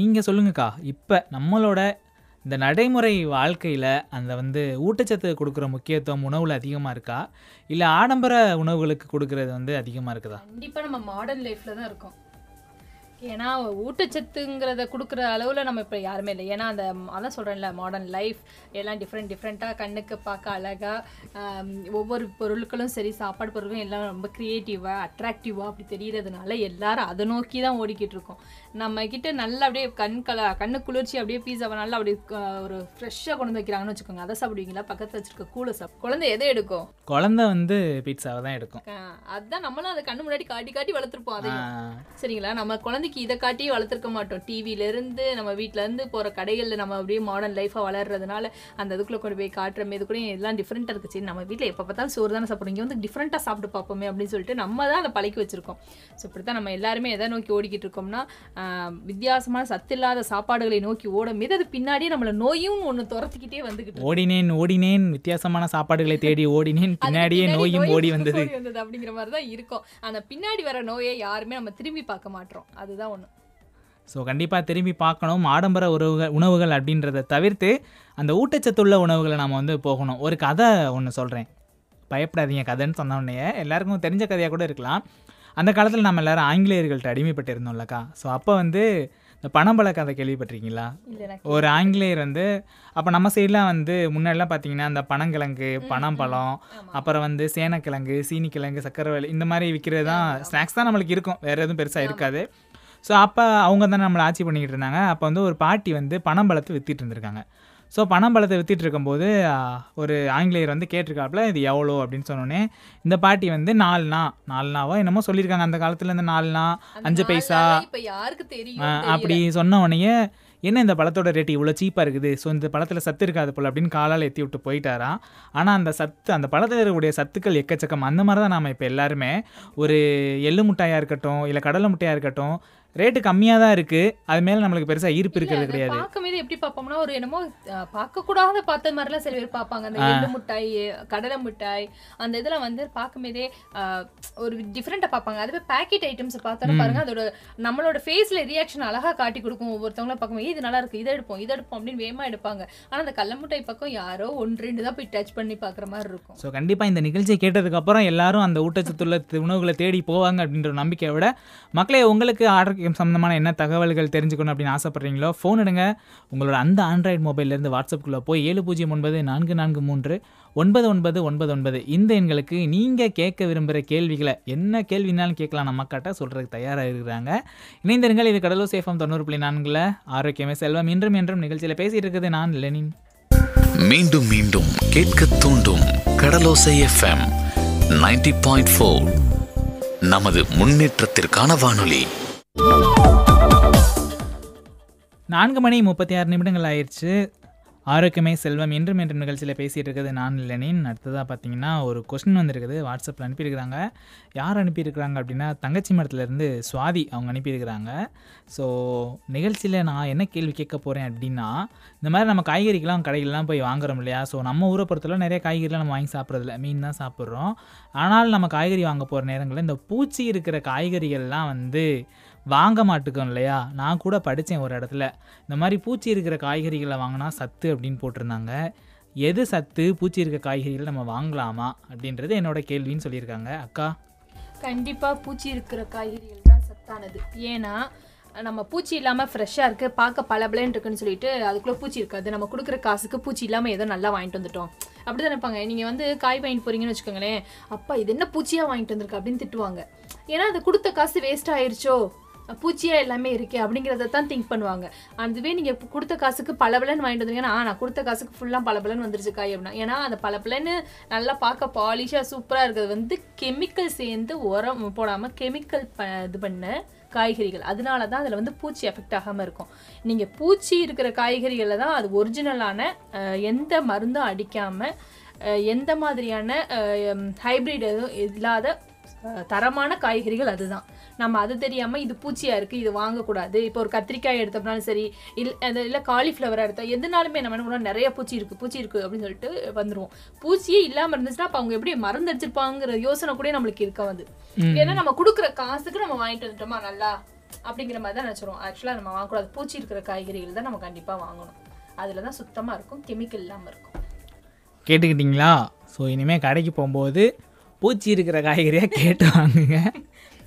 நீங்கள் சொல்லுங்கக்கா. இப்போ நம்மளோட இந்த நடைமுறை வாழ்க்கையில் அந்த வந்து ஊட்டச்சத்து கொடுக்குற முக்கியத்துவம் உணவில் அதிகமாக இருக்கா? இல்லை ஆடம்பர உணவுகளுக்கு கொடுக்கறது வந்து அதிகமாக இருக்குதா? கண்டிப்பா நம்ம மாடர்ன் லைஃப்ல தான் இருக்கோம். ஏன்னா ஊட்டச்சத்துங்கிறத கொடுக்குற அளவில் நம்ம இப்போ யாருமே இல்லை. ஏன்னா அந்த அதான் சொல்கிறேன்ல மாடர்ன் லைஃப் எல்லாம் டிஃப்ரெண்ட் டிஃப்ரெண்ட்டாக கண்ணுக்கு பார்க்க அழகாக ஒவ்வொரு பொருட்களும் சரி சாப்பாடு பொருட்களும் எல்லாம் ரொம்ப க்ரியேட்டிவாக அட்ராக்டிவாக அப்படி தெரியறதுனால எல்லாரும் அதை நோக்கி தான் ஓடிக்கிட்டு இருக்கோம். நம்ம கிட்ட நல்லா அப்படியே கண் கல கண்ணு குளிர்ச்சி அப்படியே பீஸாவை நல்லா அப்படியே ஒரு ஃப்ரெஷ்ஷாக கொண்டு வைக்கிறாங்கன்னு வச்சுக்கோங்க. அதை சாப்பிடுவீங்களா? பக்கத்தில் வச்சிருக்க கூலை சாப்பிடு குழந்தை எதை எடுக்கும்? குழந்தை வந்து பீட்சாவை தான் எடுக்கும். அஹ், அதான் நம்மளும் அதை கண்ணு முன்னாடி காட்டி காட்டி வளர்த்துருப்போம் ஆ. சரிங்களா? நம்ம குழந்தைக்கு இதை காட்டி வளர்த்துருக்க மாட்டோம். டிவில இருந்து நம்ம வீட்ல இருந்து போற கடைகள்ல நம்ம அப்படியே மாடர்ன் லைஃபா வளர்றதுனால அந்த இதுக்குள்ள கொண்டு போய் காட்டுற இது கூட எல்லாம் டிஃப்ரெண்டா இருக்கு. சரி நம்ம வீட்ல எப்ப பார்த்தாலும் சோறு தானே சாப்பிடுறோம் இங்க வந்து டிஃப்ரெண்டா சாப்பிட்டு பார்ப்போமே அப்படின்னு சொல்லிட்டு நம்ம தான் அதை பழக்கி வச்சிருக்கோம். ஸோ இப்படித்தான் நம்ம எல்லாருமே எதை நோக்கி ஓடிக்கிட்டு இருக்கோம்னா வித்தியாசமான சத்தில்லாத சாப்பாடுகளை நோக்கி ஓடும் மீது அது பின்னாடியே நம்மள நோயும் ஒண்ணு துரத்திக்கிட்டே வந்துகிட்டு இருக்கு. ஓடினேன் ஓடினேன் வித்தியாசமான சாப்பாடுகளை தேடி ஓடினேன். பின்னாடியே பின்னாடி நோயும் நோய் ஓடி வந்தது. ஓடி வந்தது அப்படிங்கிற மாதிரி தான் இருக்கும். ஆனா பின்னாடி வர நோயை யாருமே நம்ம திரும்பி பார்க்க மாட்டோம். அதுதான் ஒண்ணு. ஸோ கண்டிப்பாக திரும்பி பார்க்கணும். ஆடம்பர உறவுகள் உணவுகள் அப்படின்றத தவிர்த்து அந்த ஊட்டச்சத்துள்ள உணவுகளை நாம் வந்து போகணும். ஒரு கதை ஒன்று சொல்கிறேன் பயப்படாதீங்க கதைன்னு சொன்ன உடனே எல்லாருக்கும் தெரிஞ்ச கதையாக கூட இருக்கலாம். அந்த காலத்தில் நம்ம எல்லாரும் ஆங்கிலேயர்கள்ட்ட அடிமைப்பட்டு இருந்தோம்லக்கா ஸோ அப்போ வந்து இந்த பணம்பழ கதை கேள்விப்பட்டிருக்கீங்களா? ஒரு ஆங்கிலேயர் வந்து அப்போ நம்ம சைட்லாம் வந்து முன்னாடிலாம் பார்த்தீங்கன்னா இந்த பனங்கிழங்கு பனம்பழம் அப்புறம் வந்து சேனக்கிழங்கு சீனிக்கிழங்கு சக்கரவள்ளி இந்த மாதிரி விற்கிறது தான் ஸ்நாக்ஸ் தான் நம்மளுக்கு இருக்கும். வேறு எதுவும் பெருசாக இருக்காது. ஸோ அப்போ அவங்க தான் நம்மளை ஆட்சி பண்ணிக்கிட்டு இருந்தாங்க. அப்போ வந்து ஒரு பாட்டி வந்து பனம்பழத்தை வித்திட்டு இருந்திருக்காங்க. ஸோ பனம்பழத்தை வித்திட்டு இருக்கும்போது ஒரு ஆங்கிலேயர் வந்து கேட்டிருக்காப்புல இது எவ்வளோ? அப்படின்னு சொன்னோடனே இந்த பாட்டி வந்து நாலுனா நாலுனாவோ என்னமோ சொல்லியிருக்காங்க அந்த காலத்தில் இந்த நாலுனா அஞ்சு பைசா. அப்படி சொன்ன உடனே என்ன இந்த பழத்தோட ரேட் இவ்வளோ சீப்பாக இருக்குது? ஸோ இந்த பழத்தில் சத்து இருக்காது போல் அப்படின்னு காலால் எத்தி விட்டு போயிட்டாராம். ஆனால் அந்த சத்து அந்த பழத்தில் இருக்கக்கூடிய சத்துக்கள் எக்கச்சக்கம். அந்த மாதிரி தான் நாம் இப்போ எல்லாருமே ஒரு எள்ளு முட்டாயாக இருக்கட்டும் இல்லை கடலை முட்டையாக இருக்கட்டும் ரேட்டு கம்மியாக தான் இருக்குது அது மேலே நம்மளுக்கு பெருசாக ஈர்ப்பு இருக்கிறது கிடையாது. பார்க்கும்போது எப்படி பார்ப்போம்னா ஒரு என்னமோ பார்க்க கூடாத பார்த்த மாதிரிலாம் சில பேர் பார்ப்பாங்க. அந்த எள்ளு மிட்டாய் கடலை மிட்டாய் அந்த இதுல வந்து பார்க்கும்போதே ஒரு டிஃப்ரெண்டா பார்ப்பாங்க. அதுவே பேக்கெட் ஐட்டம்ஸ் பார்த்தாலும் பாருங்க அதோட நம்மளோட ஃபேஸ்ல ரியாக்ஷன் அழகா காட்டி கொடுக்கும். ஒவ்வொருத்தவங்களும் பார்க்கும்போது இது நல்லா இருக்கு இதை எடுப்போம் இதை எடுப்போம் அப்படின்னு வேகமா எடுப்பாங்க. ஆனா அந்த கடல மிட்டாய் பக்கம் யாரோ ஒன்று ரெண்டு தான் போய் டச் பண்ணி பார்க்குற மாதிரி இருக்கும். ஸோ கண்டிப்பாக இந்த நிகழ்ச்சியை கேட்டதுக்கப்புறம் எல்லாரும் அந்த ஊட்டச்சத்துள்ள உணவுகளை தேடி போவாங்க அப்படின்ற நம்பிக்கையை விட மக்களே உங்களுக்கு கேம் சம்மந்தமான என்ன தகவல்கள் தெரிஞ்சுக்கணும் அப்படின்னு ஆசைப்பட்றீங்களோ ஃபோன் எடுங்க. உங்களோட அந்த ஆண்ட்ராய்டு மொபைல்லேருந்து வாட்ஸ்அப்புக்குள்ளே போய் ஏழு பூஜ்ஜியம் ஒன்பது நான்கு நான்கு மூன்று ஒன்பது ஒன்பது ஒன்பது ஒன்பது. இந்த எண்களுக்கு நீங்கள் கேட்க விரும்புகிற கேள்விகளை என்ன கேள்வினாலும் கேட்கலாம். நம்ம அக்காட்ட சொல்கிறதுக்கு தயாராக இருக்கிறாங்க. இணைந்திருங்கள் இது கடலூர் சேஃபம் தொண்ணூறு புள்ளி நான்கில். ஆரோக்கியமே செல்வம். இன்றும் என்றும் நிகழ்ச்சியில் பேசிகிட்டு இருக்குது நான் லெனின். மீண்டும் மீண்டும் கேட்க தூண்டும் கடலோசை எஃப்எம் 90.4 பாயிண்ட் ஃபோர் நமது முன்னேற்றத்திற்கான வானொலி. நான்கு மணி முப்பத்தி ஆறு நிமிடங்கள் ஆயிடுச்சு. ஆரோக்கியமே செல்வம் என்றும் என்ற நிகழ்ச்சியில் பேசிகிட்டு இருக்கிறது நான் இல்லைனின் அடுத்ததாக பார்த்தீங்கன்னா ஒரு கொஸ்டின் வந்திருக்குது. வாட்ஸ்அப்பில் அனுப்பியிருக்கிறாங்க. யார் அனுப்பியிருக்கிறாங்க அப்படின்னா தங்கச்சி மரத்துலேருந்து சுவாதி அவங்க அனுப்பியிருக்கிறாங்க. ஸோ நிகழ்ச்சியில் நான் என்ன கேள்வி கேட்க போகிறேன் அப்படின்னா இந்த மாதிரி நம்ம காய்கறிக்கெலாம் கடைகள்லாம் போய் வாங்குறோம் இல்லையா? ஸோ நம்ம ஊரை பொறுத்தவரை நிறைய காய்கறிலாம் நம்ம வாங்கி சாப்பிட்றதில்ல. மீன் தான் சாப்பிட்றோம். ஆனால் நம்ம காய்கறி வாங்க போகிற நேரங்களில் இந்த பூச்சி இருக்கிற காய்கறிகள்லாம் வந்து வாங்க மாட்டுக்கோம் இல்லையா? நான் கூட படித்தேன் ஒரு இடத்துல. இந்த மாதிரி பூச்சி இருக்கிற காய்கறிகளை வாங்கினா சத்து அப்படின்னு போட்டிருந்தாங்க. எது சத்து? பூச்சி இருக்க காய்கறிகள் நம்ம வாங்கலாமா? அப்படின்றது என்னோட கேள்வின்னு சொல்லியிருக்காங்க. அக்கா? கண்டிப்பாக பூச்சி இருக்கிற காய்கறிகள் தான் சத்தானது. ஏன்னா நம்ம பூச்சி இல்லாமல் ஃப்ரெஷ்ஷாக இருக்குது பார்க்க பளபளன்னு இருக்குன்னு சொல்லிட்டு அதுக்குள்ளே பூச்சி இருக்காது. நம்ம கொடுக்குற காசுக்கு பூச்சி இல்லாமல் ஏதோ நல்லா வாங்கிட்டு வந்துட்டோம். அப்படி தான் நினைப்பாங்க. நீங்கள் வந்து காய் வாங்கிட்டு போகிறீங்கன்னு வச்சுக்கோங்களேன். அப்பா இது என்ன பூச்சியாக வாங்கிட்டு வந்திருக்கு அப்படின்னு திட்டுவாங்க. ஏன்னா அது கொடுத்த காசு வேஸ்ட் ஆயிடுச்சோ பூச்சியாக எல்லாமே இருக்கே அப்படிங்கிறத தான் திங்க் பண்ணுவாங்க. அதுவே நீங்கள் கொடுத்த காசுக்கு பளபளன்னு வாங்கிட்டு வந்தீங்கன்னா "ஆ, நான் கொடுத்த காசுக்கு ஃபுல்லாக பளபளன்னு வந்துருச்சு காய் அப்படின்னா. ஏன்னா அந்த பளபளன்னு நல்லா பார்க்க பாலிஷாக சூப்பராக இருக்கிறது வந்து கெமிக்கல் சேர்ந்து உரம் போடாமல் கெமிக்கல் ப இது பண்ண காய்கறிகள். அதனால தான் அதில் வந்து பூச்சி எஃபெக்ட் ஆகாமல் இருக்கும். நீங்கள் பூச்சி இருக்கிற காய்கறிகளில் தான் அது ஒரிஜினலான எந்த மருந்தும் அடிக்காமல் எந்த மாதிரியான ஹைப்ரிட் எதுவும் இல்லாத தரமான காய்கறிகள் அதுதான். நம்ம அது தெரியாமல் இது பூச்சியாக இருக்குது இது வாங்கக்கூடாது. இப்போ ஒரு கத்திரிக்காய் எடுத்தோம்னாலும் சரி இல்லை இல்லை காலிஃப்ளவராக எடுத்தா எதுனாலுமே நம்ம என்ன பண்ணுவோம் நிறைய பூச்சி இருக்குது பூச்சி இருக்குது அப்படின்னு சொல்லிட்டு வந்துருவோம். பூச்சியே இல்லாமல் இருந்துச்சுன்னா அப்போ அவங்க எப்படி மருந்து அடிச்சிருப்பாங்கிற யோசனை கூட நம்மளுக்கு இருக்க வந்து ஏன்னா நம்ம கொடுக்குற காசுக்கு நம்ம வாங்கிட்டு வந்துட்டோமா நல்லா? அப்படிங்கிற மாதிரி தான் நினச்சிரும் ஆக்சுவலாக நம்ம வாங்கக்கூடாது. பூச்சி இருக்கிற காய்கறிகள் தான் நம்ம கண்டிப்பாக வாங்கணும். அதில் தான் சுத்தமாக இருக்கும் கெமிக்கல் இல்லாமல் இருக்கும். கேட்டுக்கிட்டீங்களா? ஸோ இனிமேல் கடைக்கு போகும்போது பூச்சி இருக்கிற காய்கறியாக கேட்டு வாங்குங்க.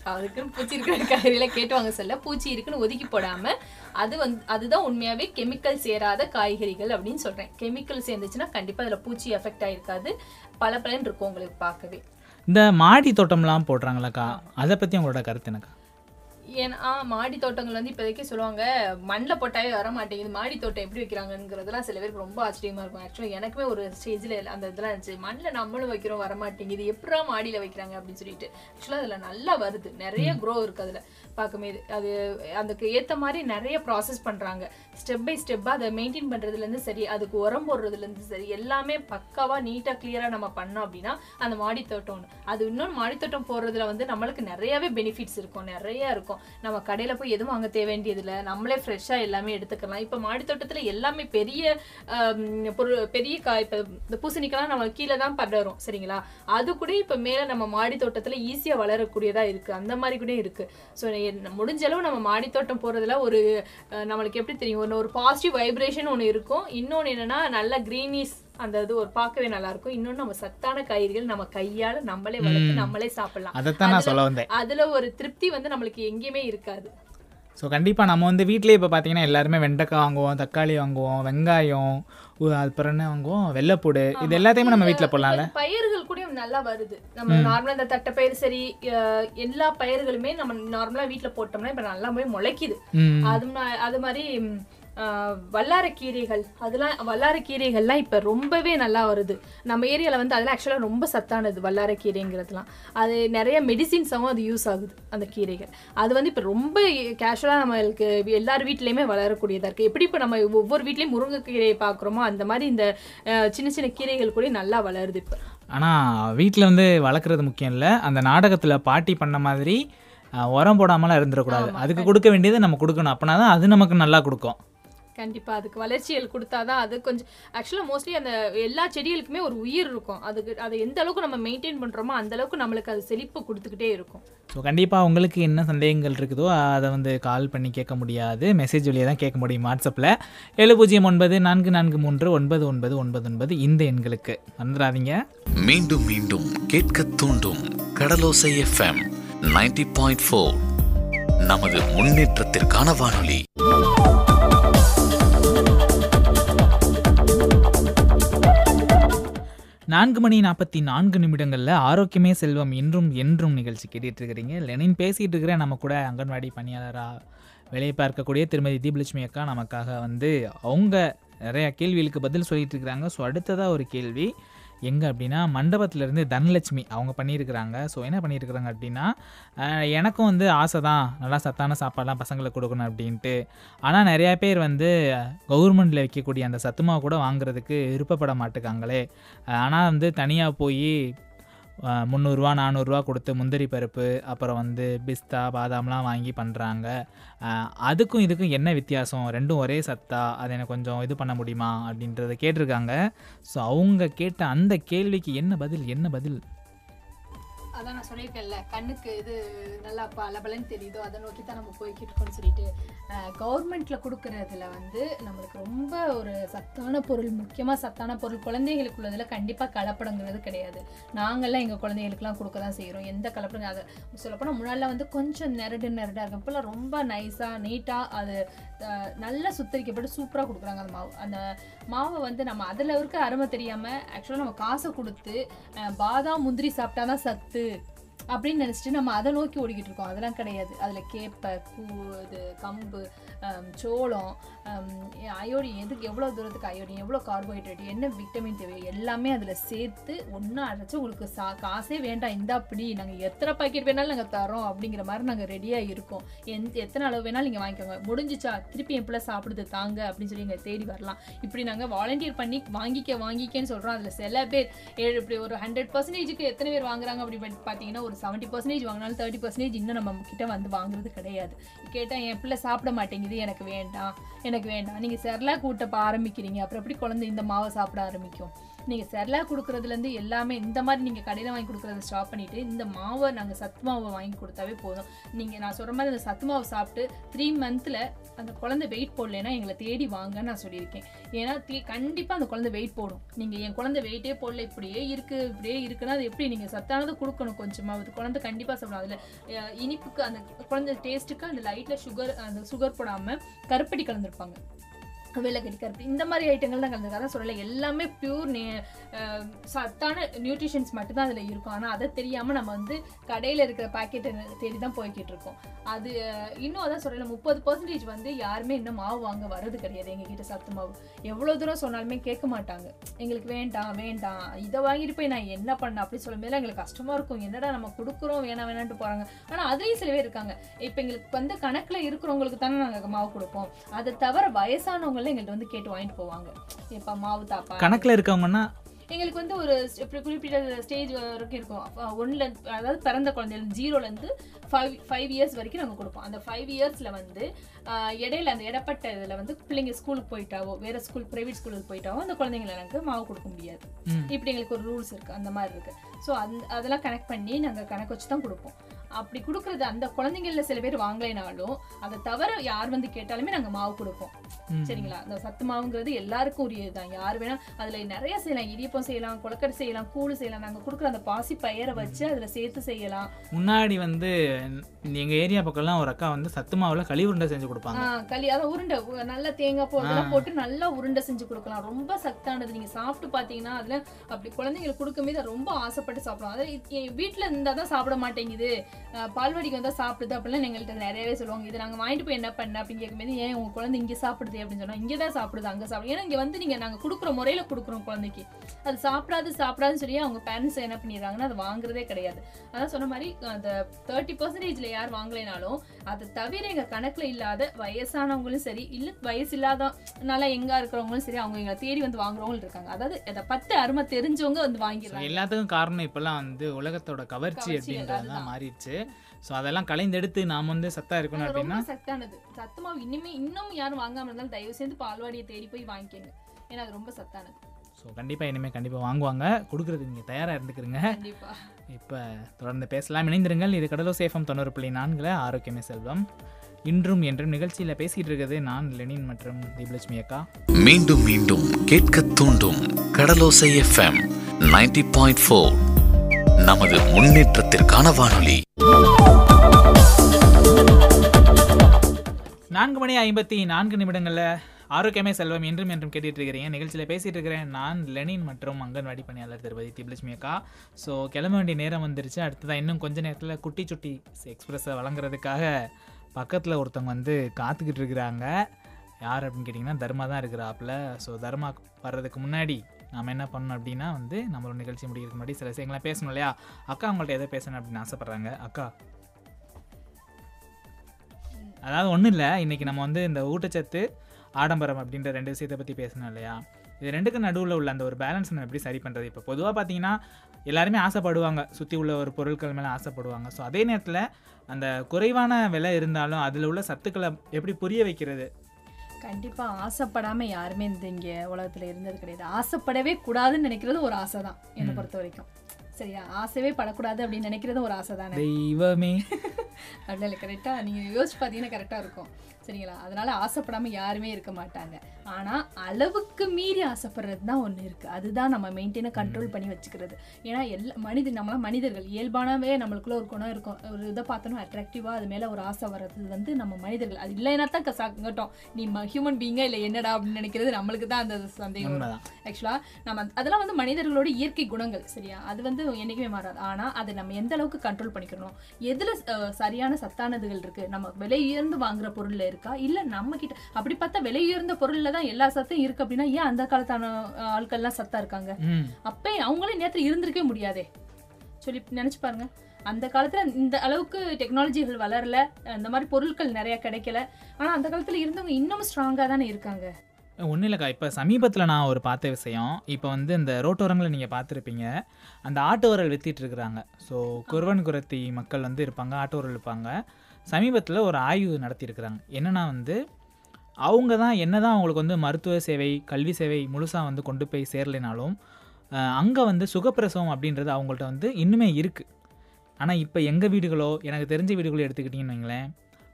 அதுக்குன்னு பூச்சி இருக்கிற காய்கறியில கேட்டு வாங்க சொல்ல பூச்சி இருக்குன்னு ஒதுக்கி போடாம அது வந்து அதுதான் உண்மையாவே கெமிக்கல் சேராத காய்கறிகள் அப்படின்னு சொல்றேன். கெமிக்கல் சேர்ந்துச்சுன்னா கண்டிப்பா அதுல பூச்சி எஃபெக்ட் ஆயிருக்காது. பல பலன் இருக்கும் உங்களுக்கு பார்க்கவே. இந்த மாடி தோட்டம்லாம் போடுறாங்களாக்கா அதை பற்றி உங்களோட கருத்து என்னக்கா? ஏன்னா மாடி தோட்டங்கள் வந்து இப்போதைக்கு சொல்லுவாங்க மண்ணில் போட்டாவே வர மாட்டேங்குது மாடி தோட்டம் எப்படி வைக்கிறாங்கங்கிறதுலாம் சில பேருக்கு ரொம்ப ஆச்சரியமா இருக்கும். ஆக்சுவலாக எனக்குமே ஒரு ஸ்டேஜில் அந்த இதெல்லாம் இருந்துச்சு. மண்ணில் நம்மளும் வைக்கிறோம் வர மாட்டேங்குது எப்படா மாடியில் வைக்கிறாங்க அப்படின்னு சொல்லிட்டு. ஆக்சுவலாக அதில் நல்லா வருது. நிறைய க்ரோ இருக்கு அதில் பார்க்கும்போது. அது அதுக்கு ஏற்ற மாதிரி நிறைய ப்ராசஸ் பண்ணுறாங்க ஸ்டெப் பை ஸ்டெப்பாக அதை மெயின்டைன் பண்ணுறதுலேருந்து சரி அதுக்கு உரம் போடுறதுலேருந்து சரி எல்லாமே பக்காவாக நீட்டாக கிளியராக நம்ம பண்ணோம் அப்படின்னா அந்த மாடி தோட்டம். அது இன்னொன்று மாடி தோட்டம் போடுறதுல வந்து நம்மளுக்கு நிறையவே பெனிஃபிட்ஸ் இருக்கும் நிறைய இருக்கும். நம்ம கடையில் போய் எதுவும் வாங்க தேவையண்டியதில்லை நம்மளே ஃப்ரெஷ்ஷாக எல்லாமே எடுத்துக்கலாம். இப்போ மாடித்தோட்டத்தில் எல்லாமே பெரிய பொருள் பெரிய காய் இப்போ இந்த பூசணிக்கெல்லாம் நம்ம கீழே தான் படரும் சரிங்களா? அது கூட இப்போ மேலே நம்ம மாடித்தோட்டத்தில் ஈஸியாக வளரக்கூடியதாக இருக்குது அந்த மாதிரி கூட இருக்குது ஸோ முடிஞ்ச அளவு நம்ம மாடி தோட்டம் போகிறதுல ஒரு நம்மளுக்கு எப்படி தெரியும்? ஒன்று ஒரு பாசிட்டிவ் வைப்ரேஷன் ஒன்று இருக்கும். இன்னொன்று என்னன்னா நல்ல க்ரீனிஸ் அந்த இது ஒரு பார்க்கவே நல்லா இருக்கும் இன்னொன்று நம்ம சத்தான காய்கறிகள் நம்ம கையால நம்மளே வளர்த்து. நம்மளே சாப்பிடலாம். அதைத்தான் நான் சொல்ல வந்தேன். அதுல ஒரு திருப்தி வந்து நம்மளுக்கு எங்கேயுமே இருக்காது. ஸோ கண்டிப்பாக நம்ம வந்து வீட்டிலே இப்போ பார்த்தீங்கன்னா எல்லாருமே வெண்டைக்காய் வாங்குவோம் தக்காளி வாங்குவோம் வெங்காயம் அப்புறம் என்ன வாங்குவோம்? வெள்ளைப்பூடு. இது எல்லாத்தையுமே நம்ம வீட்டில் போடலாம்ல? பயிர்கள் கூட நல்லா வருது. நம்ம ம். நார்மலா இந்த தட்டைப்பயிர் சரி அஹ், எல்லா பயிர்களுமே நம்ம நார்மலா வீட்ல போட்டோம்னா இப்ப நல்லா போய் முளைக்குது. அது அது மாதிரி ம், அஹ், வல்லார கீரைகள். அதெல்லாம் வல்லார கீரைகள்லாம் இப்ப ரொம்பவே நல்லா வருது. நம்ம ஏரியால வந்து அதெல்லாம் ஆக்சுவலா ரொம்ப சத்தானது வல்லார கீரைங்கிறதுலாம். அது நிறைய மெடிசின்ஸாகவும் அது யூஸ் ஆகுது அந்த கீரைகள். அது வந்து இப்ப ரொம்ப கேஷுவலாக நம்மளுக்கு எல்லார் வீட்லயுமே வளரக்கூடியதா இருக்கு. எப்படி இப்ப நம்ம ஒவ்வொரு வீட்லயும் முருங்கைக்கீரையை பார்க்குறோமோ அந்த மாதிரி இந்த சின்ன சின்ன கீரைகள் கூட நல்லா வளருது இப்ப. ஆனால் வீட்டில் வந்து வளர்க்குறது முக்கியம் இல்லை. அந்த நாடகத்தில் பாட்டி பண்ண மாதிரி உரம் போடாமலாம் இருந்துடக்கூடாது. அதுக்கு கொடுக்க வேண்டியது நம்ம கொடுக்கணும். அப்போனா தான் அது நமக்கு நல்லா கொடுக்கும். கண்டிப்பா. அதுக்கு வளர்ச்சிகள் கொடுத்தாதான் அது கொஞ்சம் ஆக்சுவலாக மோஸ்ட்லி அந்த எல்லா செடிகளுக்குமே ஒரு உயிர் இருக்கும். அதுக்கு அதை எந்த அளவுக்கு நம்ம மெயின்டைன் பண்றோமோ அந்த அளவுக்கு நம்மளுக்கு அது செழிப்பு கொடுத்துக்கிட்டே இருக்கும். ஸோ கண்டிப்பாக உங்களுக்கு என்ன சந்தேகங்கள் இருக்குதோ அதை வந்து கால் பண்ணி கேட்க முடியாது. மெசேஜ் வழியாக தான் கேட்க முடியும் வாட்ஸ்அப்பில் ஏழு பூஜ்ஜியம் ஒன்பது நான்கு நான்கு மூன்று ஒன்பது ஒன்பது ஒன்பது ஒன்பது இந்த எண்களுக்கு. வந்துடாதீங்க மீண்டும் மீண்டும் கேட்க தூண்டும் கடலோசை எஃப்எம் 90.4 பாயிண்ட் ஃபோர் நமது முன்னேற்றத்திற்கான வானொலி. நான்கு மணி நாற்பத்தி நான்கு நிமிடங்களில் ஆரோக்கியமே செல்வம் இன்றும் என்றும் நிகழ்ச்சி கேட்டுட்டு இருக்கிறீங்க லெனின் பேசிகிட்டு இருக்கிற நம்ம கூட அங்கன்வாடி பணியாளராக வேலையை பார்க்கக்கூடிய திருமதி தீபலட்சுமி அக்கா நமக்காக வந்து அவங்க நிறையா கேள்விகளுக்கு பதில் சொல்லிட்டு இருக்கிறாங்க. ஸோ அடுத்ததாக ஒரு கேள்வி. எங்கே அப்படின்னா மண்டபத்திலேருந்து தனலட்சுமி அவங்க பண்ணியிருக்கிறாங்க. ஸோ என்ன பண்ணியிருக்கிறாங்க அப்படின்னா எனக்கும் வந்து ஆசை தான் நல்லா சத்தான சாப்பாடெலாம் பசங்களுக்கு கொடுக்கணும் அப்படின்ட்டு. ஆனால் நிறையா பேர் வந்து கவர்மெண்ட்டில் வைக்கக்கூடிய அந்த சத்துமாவை கூட வாங்குறதுக்கு விருப்பப்பட மாட்டுக்காங்களே. ஆனால் வந்து தனியாக போய் முந்நூறுரூவா நானூறுரூவா கொடுத்து முந்திரி பருப்பு அப்புறம் வந்து பிஸ்தா பாதாம்லாம் வாங்கி பண்ணுறாங்க அதுக்கும் இதுக்கும் என்ன வித்தியாசம்? ரெண்டும் ஒரே சத்தா அதை எனக்கு கொஞ்சம் இது பண்ண முடியுமா அப்படின்றத கேட்டிருக்காங்க. ஸோ அவங்க கேட்ட அந்த கேள்விக்கு என்ன பதில் என்ன பதில்? அதான் நான் சொல்லியிருக்கேன்ல கண்ணுக்கு இது நல்லா பலபலன்னு தெரியுதோ அதை நோக்கி தான் நம்ம போய்கிட்டு இருக்கோம்னு சொல்லிட்டு கவர்மெண்ட்ல கொடுக்கறதுல வந்து நம்மளுக்கு ரொம்ப ஒரு சத்தான பொருள் முக்கியமா சத்தான பொருள் குழந்தைகளுக்கு உள்ளதில் கண்டிப்பாக கலப்படங்கிறது கிடையாது. நாங்கள்லாம் எங்கள் குழந்தைகளுக்குலாம் கொடுக்க தான் செய்கிறோம் எந்த கலப்படம் அதை சொல்லப்போனால் முன்னாடிலாம் வந்து கொஞ்சம் நெரடு நெரடா இருக்கும். இப்போல்லாம் ரொம்ப நைஸாக நீட்டாக அது நல்லா சுத்தரிக்கப்பட்டு சூப்பராக கொடுக்குறாங்க அந்த மாவு. அந்த மாவை வந்து நம்ம அதில் இருக்க அருமை தெரியாமல் ஆக்சுவலாக நம்ம காசை கொடுத்து பாதாம் முந்திரி சாப்பிட்டாதான் சத்து அப்படின்னு நினச்சிட்டு நம்ம அதை நோக்கி ஓடிக்கிட்டு இருக்கோம். அதெல்லாம் கிடையாது. அதில் கேப்பை கூ இது கம்பு சோளம் Um, அயோடின் எதுக்கு எவ்வளோ தூரத்துக்கு அயோடின் எவ்வளோ கார்போஹைட்ரேட் என்ன விட்டமின் தேவை எல்லாமே அதில் சேர்த்து ஒன்றா அரைச்சி உங்களுக்கு சா காசே வேண்டாம். இந்த அப்படி நாங்கள் எத்தனை பாக்கெட் வேணாலும் நாங்கள் தரோம் அப்படிங்கிற மாதிரி நாங்கள் ரெடியாக இருக்கோம். எந்த எத்தனை அளவு வேணாலும் நீங்கள் வாங்கிக்கோங்க. முடிஞ்சிச்சா திருப்பி என் பிள்ளை சாப்பிடுது தாங்க அப்படின்னு சொல்லி நீங்கள் தேடி வரலாம். இப்படி நாங்கள் வாலண்டியர் பண்ணி வாங்கிக்க வாங்கிக்கன்னு சொல்கிறோம் அதில் சில பேர் ஏழு இப்படி ஒரு ஹண்ட்ரட் பர்சன்டேஜுக்கு எத்தனை பேர் வாங்குறாங்க அப்படி பார்த்தீங்கன்னா ஒரு செவன்ட்டி பர்சன்டேஜ் வாங்கினாலும் தேர்ட்டி பர்சன்டேஜ் இன்னும் நம்ம கிட்ட வந்து வாங்குறது கிடையாது. கேட்டால் என் பிள்ளை சாப்பிட மாட்டேங்குது எனக்கு வேண்டாம். எனக்கு வேண்டாம். நீங்கள் செர்லாக் ஊட்ட ஆரம்பிக்கிறீங்க. அப்புறம் எப்படி குழந்தை இந்த மாவை சாப்பிட ஆரம்பிக்கும்? நீங்கள் செர்லா கொடுக்குறதுலேருந்து எல்லாமே இந்த மாதிரி நீங்கள் கடையில் வாங்கி கொடுக்குறத ஸ்டாப் பண்ணிவிட்டு இந்த மாவை நாங்கள் சத்து மாவை வாங்கி கொடுத்தாவே போதும். நீங்கள் நான் சொல்கிற மாதிரி அந்த சத்து மாவை சாப்பிட்டு த்ரீ மந்த்தில் அந்த குழந்தை வெயிட் போடலைன்னா எங்களை தேடி வாங்கன்னு நான் சொல்லியிருக்கேன். ஏன்னா தீ கண்டிப்பாக அந்த குழந்தை வெயிட் போடும். நீங்கள் என் குழந்தை வெயிட்டே போடல இப்படியே இருக்குது இப்படியே இருக்குன்னா அது எப்படி நீங்கள் சத்தானது கொடுக்கணும் கொஞ்சமாவது? குழந்தை கண்டிப்பாக சாப்பிடும். அதில் இனிப்புக்கு அந்த குழந்தை டேஸ்ட்டுக்கு அந்த லைட்டில் சுகர் அந்த சுகர் போடாமல் கருப்பட்டி கலந்துருப்பாங்க. வெள்ளைக்கட்டி கருப்பி இந்த மாதிரி ஐட்டங்கள் தான் கலந்துருக்கு. அதான் சொல்லலை எல்லாமே பியூர் நே சத்தான நியூட்ரிஷன்ஸ் மட்டும்தான் அதில் இருக்கும். ஆனால் அதை தெரியாமல் நம்ம வந்து கடையில் இருக்கிற பாக்கெட்டை தேடி தான் போய்கிட்டு இருக்கோம். அது இன்னும் அதான் சொல்லலை முப்பது பர்சன்டேஜ் வந்து யாருமே இன்னும் மாவு வாங்க வர்றது கிடையாது. எங்ககிட்ட சத்து மாவு. எவ்வளோ தூரம் சொன்னாலுமே கேட்க மாட்டாங்க. எங்களுக்கு வேண்டாம் வேண்டாம். இதை வாங்கிட்டு போய் நான் என்ன பண்ண அப்படி சொல்லும்போது எங்களுக்கு கஷ்டமாக இருக்கும். என்னடா நம்ம கொடுக்குறோம் வேணாம் வேணான்ட்டு போகிறாங்க ஆனால் அதுலேயும் சில பேர் இருக்காங்க. இப்போ எங்களுக்கு வந்து கணக்கில் இருக்கிறவங்களுக்கு தானே நாங்கள் மாவு கொடுப்போம். அதை தவிர வயசானவங்க வயசானவங்கள எங்கள்கிட்ட வந்து கேட்டு வாங்கிட்டு போவாங்க. எப்பா மாவு தாப்பா? கணக்கில் இருக்கவங்கன்னா எங்களுக்கு வந்து ஒரு குறிப்பிட்ட ஸ்டேஜ் வரைக்கும் இருக்கும். ஒன்ல அதாவது பிறந்த குழந்தைல ஜீரோலேருந்து ஃபைவ் ஃபைவ் இயர்ஸ் வரைக்கும் நாங்கள் கொடுப்போம். அந்த ஃபைவ் இயர்ஸில் வந்து இடையில அந்த இடப்பட்ட இதில் வந்து பிள்ளைங்க ஸ்கூலுக்கு போயிட்டாவோ வேற ஸ்கூல் ப்ரைவேட் ஸ்கூலுக்கு போயிட்டாவோ அந்த குழந்தைங்களை எனக்கு மாவு கொடுக்க முடியாது. இப்படி எங்களுக்கு ஒரு ரூல்ஸ் இருக்குது அந்த மாதிரி இருக்குது ஸோ அந்த அதெல்லாம் கனெக்ட் பண்ணி நாங்கள் கணக்கு வச்சு தான் கொடுப்போம். அப்படி கொடுக்குறது அந்த குழந்தைங்கள சில பேர் வாங்கலைனாலும் அதை தவிர யார் வந்து கேட்டாலுமே நாங்கள் மாவு கொடுப்போம். சரிங்களா? அந்த சத்து மாவுங்கிறது எல்லாருக்கும் உரியது தான். யார் வேணா அதுல நிறைய செய்யலாம். இடியப்பம் செய்யலாம் கொலக்கடை செய்யலாம் கூழ் செய்யலாம். நாங்க கொடுக்குற அந்த பாசி பயிரை வச்சு அதுல சேர்த்து செய்யலாம். முன்னாடி வந்து எங்க ஏரியா பக்கம்லாம் ஒரு அக்கா வந்து சத்து மாவுல களி உருண்டை செஞ்சு கொடுப்பாங்க. களி அதான் உருண்டை. நல்ல தேங்காய் பூ அதெல்லாம் ஆ. போட்டு நல்லா உருண்டை செஞ்சு கொடுக்கலாம். ரொம்ப சத்தானது. நீங்க சாப்பிட்டு பாத்தீங்கன்னா அதுல அப்படி குழந்தைங்களுக்கு கொடுக்கும்போது ரொம்ப ஆசைப்பட்டு சாப்பிடும் அது இ- என் வீட்டுல இருந்தா தான் சாப்பிட மாட்டேங்குது. பால்வாடிக்கு வந்தா சாப்பிடுது அப்படிலாம் எங்கள்கிட்ட நிறையவே சொல்லுவாங்க. இது நாங்க வாங்கிட்டு போய் என்ன பண்ண? அப்படின்னு கேட்கும்போது ஏன் உங்க குழந்தை இங்க சாப்பிடுது? அப்படின்னு சொன்னா இங்க தான் சாப்பிடுது அங்க சாப்பிடுது ஏன்னா இங்க வந்து நீங்க நாங்க கொடுக்குற முறையில கொடுக்குறோம் குழந்தைக்கு. அது சாப்பிடாது சாப்பிடாதுன்னு சொல்லி அவங்க பேரண்ட்ஸ் என்ன பண்ணிடுறாங்கன்னா அது வாங்குறதே கிடையாது. அதான் சொன்ன மாதிரி அந்த தேர்ட்டி பர்சன்டேஜ்ல யார் வாங்கலைனாலும் அதை தவிர எங்க கணக்குல இல்லாத வயசானவங்களும் சரி இல்ல வயசு இல்லாத நல்லா எங்கா இருக்கிறவங்களும் சரி அவங்க எங்களை தேடி வந்து வாங்குறவங்களும் இருக்காங்க. அதாவது அதை பத்து அருமை தெரிஞ்சவங்க வந்து வாங்கிடுறாங்க. எல்லாத்துக்கும் காரணம் இப்பெல்லாம் வந்து உலகத்தோட கவர்ச்சி கவர்ச்சி, அப்படின்றதுதான் மாறிடுச்சு ஸோ அதெல்லாம் கலைந்தெடுத்து நாம் வந்து சத்தா இருக்கணும் அப்படின்னா சத்தானது. சத்துமாவு இனிமே இன்னும் யாரும் வாங்காம இருந்தாலும் தயவு செய்து பால்வாடியை தேடி போய் வாங்கிக்கோங்க. ஏன்னா அது ரொம்ப சத்தானது. ஸோ கண்டிப்பாக இனிமேல் கண்டிப்பாக வாங்குவாங்க. கொடுக்குறதுக்கு நீங்கள் தயாராக இருந்துக்கிறீங்க. கண்டிப்பா. இப்போ தொடர்ந்து பேசலாம். இணைந்திருங்கள். இது கடலோ சேஃபம் தொண்ணூறு புள்ளி நான்கில் ஆரோக்கியமே செல்வம். இன்றும் என்றும் நிகழ்ச்சியில் பேசிகிட்டு இருக்கிறது நான் லெனின் மற்றும் தீபலட்சுமி அக்கா. மீண்டும் மீண்டும் கேட்க தூண்டும் கடலோசை எஃப்எம் 90.4 பாயிண்ட் ஃபோர் நமது முன்னேற்றத்திற்கான வானொலி. நான்கு மணி ஐம்பத்தி நான்கு நிமிடங்களில் ஆரோக்கியமே செல்வம் என்றும் என்றும் கேட்டுட்டு இருக்கிறீங்க நிகழ்ச்சியில் பேசிகிட்டு இருக்கிறேன் நான் லெனின் மற்றும் அங்கன்வாடி பணியாளர் திருபதி திப்லட்சுமி அக்கா. ஸோ கிளம்ப வேண்டிய நேரம் வந்துருச்சு. அடுத்ததான் இன்னும் கொஞ்ச நேரத்தில் குட்டி சுட்டி எக்ஸ்பிரஸை வழங்குறதுக்காக பக்கத்தில் ஒருத்தவங்க வந்து காத்துக்கிட்டு இருக்கிறாங்க. யார் அப்படின்னு கேட்டிங்கன்னா தர்மா தான் இருக்கிறாப்புல. ஸோ தர்மா வர்றதுக்கு முன்னாடி நம்ம என்ன பண்ணணும் அப்படின்னா வந்து நம்மளோட நிகழ்ச்சி முடிக்கிறதுக்கு முன்னாடி சில விஷயங்கள்லாம் பேசணும் இல்லையா? அக்கா அவங்கள்ட்ட எதை பேசணும் அப்படின்னு ஆசைப்பட்றாங்க? அக்கா. அதாவது ஒன்றும் இல்லை. இன்றைக்கி நம்ம வந்து இந்த ஊட்டச்சத்து ஆடம்பரம் அப்படின்ற ரெண்டு விஷயத்தை பற்றி பேசணும் இல்லையா? இது ரெண்டுக்கும் நடுவில் உள்ள அந்த ஒரு பேலன்ஸ் நம்ம எப்படி சரி பண்ணுறது இப்போ பொதுவாக பார்த்தீங்கன்னா எல்லாருமே ஆசைப்படுவாங்க. சுற்றி உள்ள ஒரு பொருட்கள் மேலே ஆசைப்படுவாங்க. ஸோ அதே நேரத்தில் அந்த குறைவான விலை இருந்தாலும் அதில் உள்ள சத்துக்களை எப்படி புரிய வைக்கிறது? கண்டிப்பா ஆசைப்படாம யாருமே இந்த இங்க உலகத்துல இருந்தது கிடையாது. ஆசைப்படவே கூடாதுன்னு நினைக்கிறது ஒரு ஆசை தான் என்னை பொறுத்த வரைக்கும். சரியா? ஆசைவே படக்கூடாது அப்படின்னு நினைக்கிறது ஒரு ஆசை தானே தெய்வமே. அப்படில இல்லை கரெக்டாக நீங்கள் யோசிச்சு பார்த்தீங்கன்னா கரெக்டாக இருக்கும். சரிங்களா அதனால ஆசைப்படாம யாருமே இருக்க மாட்டாங்க. ஆனால் அளவுக்கு மீறி ஆசைப்படுறது தான் ஒன்று இருக்குது அதுதான் நம்ம மெயின்டைனை கண்ட்ரோல் பண்ணி வச்சுக்கிறது. ஏன்னா எல்லா மனித நம்மளாம் மனிதர்கள். இயல்பானவே நம்மளுக்குள்ள ஒரு குணம் இருக்கும். ஒரு இதை பார்த்தோன்னா அட்ராக்டிவாக அது மேலே ஒரு ஆசை வர்றது வந்து நம்ம மனிதர்கள். அது இல்லைன்னா தான் சங்கட்டம் நீ ஹியூமன் பீயிங்கா இல்லை என்னடா அப்படின்னு நினைக்கிறது நம்மளுக்கு தான் அந்த சந்தேகம் ஆக்சுவலாக நம்ம அதெல்லாம் வந்து மனிதர்களோட இயற்கை குணங்கள் சரியா? அது வந்து என்றைக்குமே மாறாது. ஆனால் அதை நம்ம எந்த அளவுக்கு கண்ட்ரோல் பண்ணிக்கிறோம்? எதில் சரியான சத்தானதுகள் இருக்கு? நம்ம விலை உயர்ந்து வாங்குற பொருள்ல இருக்கா? இல்லை நம்ம கிட்ட அப்படி பார்த்தா விலை உயர்ந்த பொருள்ல தான் எல்லா சத்தும் இருக்கு அப்படின்னா ஏன் அந்த காலத்தான ஆட்கள்லாம் சத்தா இருக்காங்க? ம். அப்பே அவங்களே நேரத்தில் இருந்திருக்கவே முடியாதே. சொல்லி நினைச்சு பாருங்க. அந்த காலத்துல இந்த அளவுக்கு டெக்னாலஜிகள் வளரல அந்த மாதிரி பொருட்கள் நிறைய கிடைக்கல. ஆனா அந்த காலத்துல இருந்தவங்க இன்னும் ஸ்ட்ராங்கா தானே இருக்காங்க. ஒன்றும் இல்லைக்கா. இப்போ சமீபத்தில் நான் ஒரு பார்த்த விஷயம். இப்போ வந்து இந்த ரோட்டோரங்களை நீங்கள் பார்த்துருப்பீங்க. அந்த ஆட்டு உரல் வித்திட்டு இருக்கிறாங்க. ஸோ குருவன் குரத்தி மக்கள் வந்து இருப்பாங்க ஆட்டு உரல் இருப்பாங்க சமீபத்தில் ஒரு ஆய்வு நடத்தியிருக்கிறாங்க. என்னென்னா வந்து அவங்க தான் என்ன தான் அவங்களுக்கு வந்து மருத்துவ சேவை கல்வி சேவை முழுசாக வந்து கொண்டு போய் சேரலைனாலும் அங்கே வந்து சுகப்பிரசவம் அப்படின்றது அவங்கள்ட்ட வந்து இன்னுமே இருக்குது ஆனால் இப்போ எங்கள் வீடுகளோ எனக்கு தெரிஞ்ச வீடுகளோ எடுத்துக்கிட்டிங்கன்னு வைங்களேன்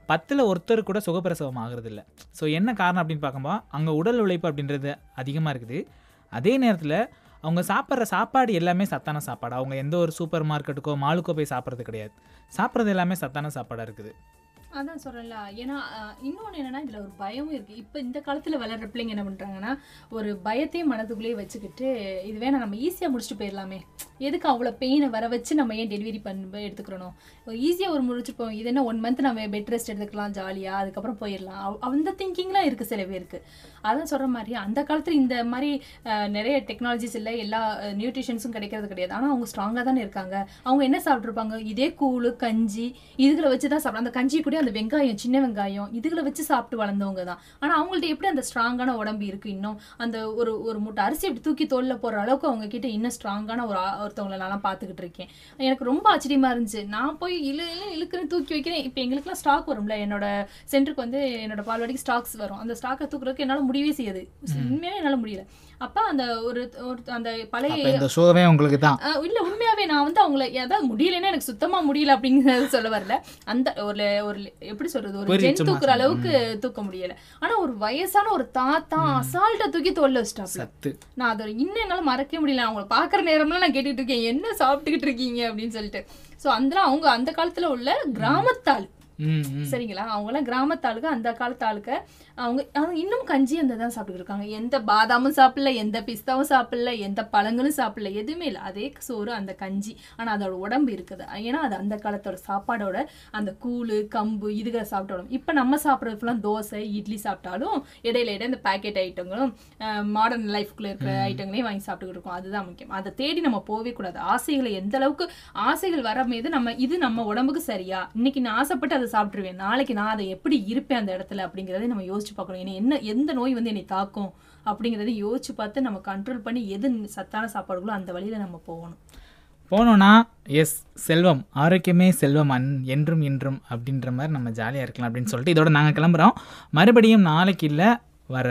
பத்தில் ஒருத்தர் கூட சுகப்பிரசவம் ஆகிறது இல்லை ஸோ என்ன காரணம் அப்படின்னு பார்க்கும்போது அங்கே உடல் உழைப்பு அப்படின்றது அதிகமாக இருக்குது. அதே நேரத்தில் அவங்க சாப்பிட்ற சாப்பாடு எல்லாமே சத்தான சாப்பாடு. அவங்க எந்த ஒரு சூப்பர் மார்க்கெட்டுக்கோ மாலுக்கோ போய் சாப்பிட்றது கிடையாது. சாப்பிட்றது எல்லாமே சத்தான சாப்பாடாக இருக்குது. அதான் சொல்கிறேன்ல ஏன்னா இன்னொன்று என்னன்னா இதில் ஒரு பயமும் இருக்குது இப்போ இந்த காலத்தில் வளர்கிற பிள்ளைங்க என்ன பண்ணுறாங்கன்னா ஒரு பயத்தையும் மனதுக்குள்ளேயே வச்சுக்கிட்டு இது வேணா நம்ம ஈஸியாக முடிச்சுட்டு போயிடலாமே. எதுக்கு அவ்வளோ பெயினை வர வச்சு நம்ம ஏன் டெலிவரி பண்ண எடுத்துக்கிறணும்? ஈஸியாக ஒரு முடிச்சுப்போம் இது என்ன ஒன் மந்த் நம்ம பெட் ரெஸ்ட் எடுத்துக்கலாம் ஜாலியாக அதுக்கப்புறம் போயிடலாம். அவ்- அந்த திங்கிங்லாம் இருக்குது சில பேருக்கு. அதான் சொல்கிற மாதிரி அந்த காலத்தில் இந்த மாதிரி நிறைய டெக்னாலஜிஸ் இல்லை எல்லா நியூட்ரிஷன்ஸும் கிடைக்கிறது கிடையாது. ஆனால் அவங்க ஸ்ட்ராங்காக தானே இருக்காங்க. அவங்க என்ன சாப்பிட்ருப்பாங்க இதே கூழ் கஞ்சி இதுகளை வச்சு தான் சாப்பிட்றாங்க அந்த கஞ்சி கூட அந்த வெங்காயம் சின்ன வெங்காயம் இதுகளை வச்சு சாப்பிட்டு வளர்ந்தவங்க தான். ஆனால் அவங்கள்ட்ட எப்படி அந்த ஸ்ட்ராங்கான உடம்பு இருக்கு இன்னும்? அந்த ஒரு ஒரு மூட்டை அரிசி எப்படி தூக்கி தோல்ல போடுற அளவுக்கு அவங்க கிட்ட இன்னும் ஸ்ட்ராங்கான ஒரு ஒருத்தவங்களை நான் பார்த்துக்கிட்டு இருக்கேன். எனக்கு ரொம்ப ஆச்சரியமா இருந்துச்சு. நான் போய் இழு இழு இழுக்கிறேன் தூக்கி வைக்கிறேன். இப்போ எங்களுக்குலாம் ஸ்டாக் வரும்ல. என்னோட சென்டருக்கு வந்து என்னோட பால்வாடிக்கு ஸ்டாக்ஸ் வரும். அந்த ஸ்டாக்கை தூக்குறதுக்கு என்னால் முடியவே செய்யாது. உண்மையாக என்னால் முடியல. அப்போ அந்த ஒரு ஒரு அந்த பழைய இந்த ஷோவே உங்களுக்கு தான். இல்ல உண்மையாவே நான் வந்து அவங்கள ஏதாவது முடியலன்னா எனக்கு சுத்தமா முடியல அப்படிங்கறது சொல்ல வரல. அந்த ஒரு ஒரு எப்படி சொல்றது ஒரு ஜென் தூக்குற அளவுக்கு தூக்க முடியல. ஆனா ஒரு வயசான ஒரு தாத்தா அசால்ட்டா தூக்கி தோல்ல வச்சிட்டாப்ல நான் அதை இன்னும் என்னால மறக்கவே முடியல. அவங்கள பாக்குற நேரம்லாம் நான் கேட்டுட்டு இருக்கேன். என்ன சாப்பிட்டுக்கிட்டு இருக்கீங்க? அப்படின்னு சொல்லிட்டு. சோ அந்த அவங்க அந்த காலத்துல உள்ள கிராமத்தாள். சரிங்களா? அவங்களாம் கிராமத்தாளுக்கு அந்த காலத்து அவங்க அவங்க இன்னும் கஞ்சி அந்த தான் சாப்பிட்டு இருக்காங்க எந்த பாதாமும் சாப்பிடல எந்த பிஸ்தாவும் சாப்பிடல எந்த பழங்களும் சாப்பிடல எதுவுமே இல்லை. அதே சோறு அந்த கஞ்சி. ஆனால் அதோட உடம்பு இருக்குது. ஏன்னா அது அந்த காலத்தோட சாப்பாடோட அந்த கூழ் கம்பு இதுகளை சாப்பிட்டோம் இப்போ நம்ம சாப்பிட்றது ஃபுல்லாக தோசை இட்லி சாப்பிட்டாலும் இடையில இடையில இந்த பேக்கெட் ஐட்டங்களும் மாடர்ன் லைஃப்குள்ளே இருக்கிற ஐட்டங்களையும் வாங்கி சாப்பிட்டுக்கிட்டு இருக்கோம். அதுதான் முக்கியம். அதை தேடி நம்ம போகவே கூடாது. ஆசைகளை எந்த அளவுக்கு ஆசைகள் வர மீது நம்ம இது நம்ம உடம்புக்கு சரியா? இன்னைக்கு நான் ஆசைப்பட்டு அதை சாப்பிட்டுருவேன். நாளைக்கு நான் அதை எப்படி இருப்பேன் அந்த இடத்துல அப்படிங்கிறதை நம்ம யோசிச்சு பார்க்கணும். ஏன்னா என்ன எந்த நோய் வந்து என்னை தாக்கும் அப்படிங்கிறத யோசிச்சு பார்த்து நம்ம கண்ட்ரோல் பண்ணி எது சத்தான சாப்பாடுகளோ அந்த வழியில் நம்ம போகணும். போனோன்னா எஸ் செல்வம் ஆரோக்கியமே செல்வம் அன் என்றும் இன்றும் அப்படின்ற மாதிரி நம்ம ஜாலியாக இருக்கலாம் அப்படின்னு சொல்லிட்டு இதோட நாங்கள் கிளம்புறோம். மறுபடியும் நாளைக்கு இல்லை வர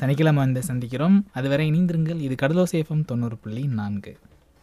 சனிக்கிழமை வந்து சந்திக்கிறோம். அதுவரை இணைந்திருங்கள். இது கடலோசேஃபம் தொண்ணூறு புள்ளி நான்கு.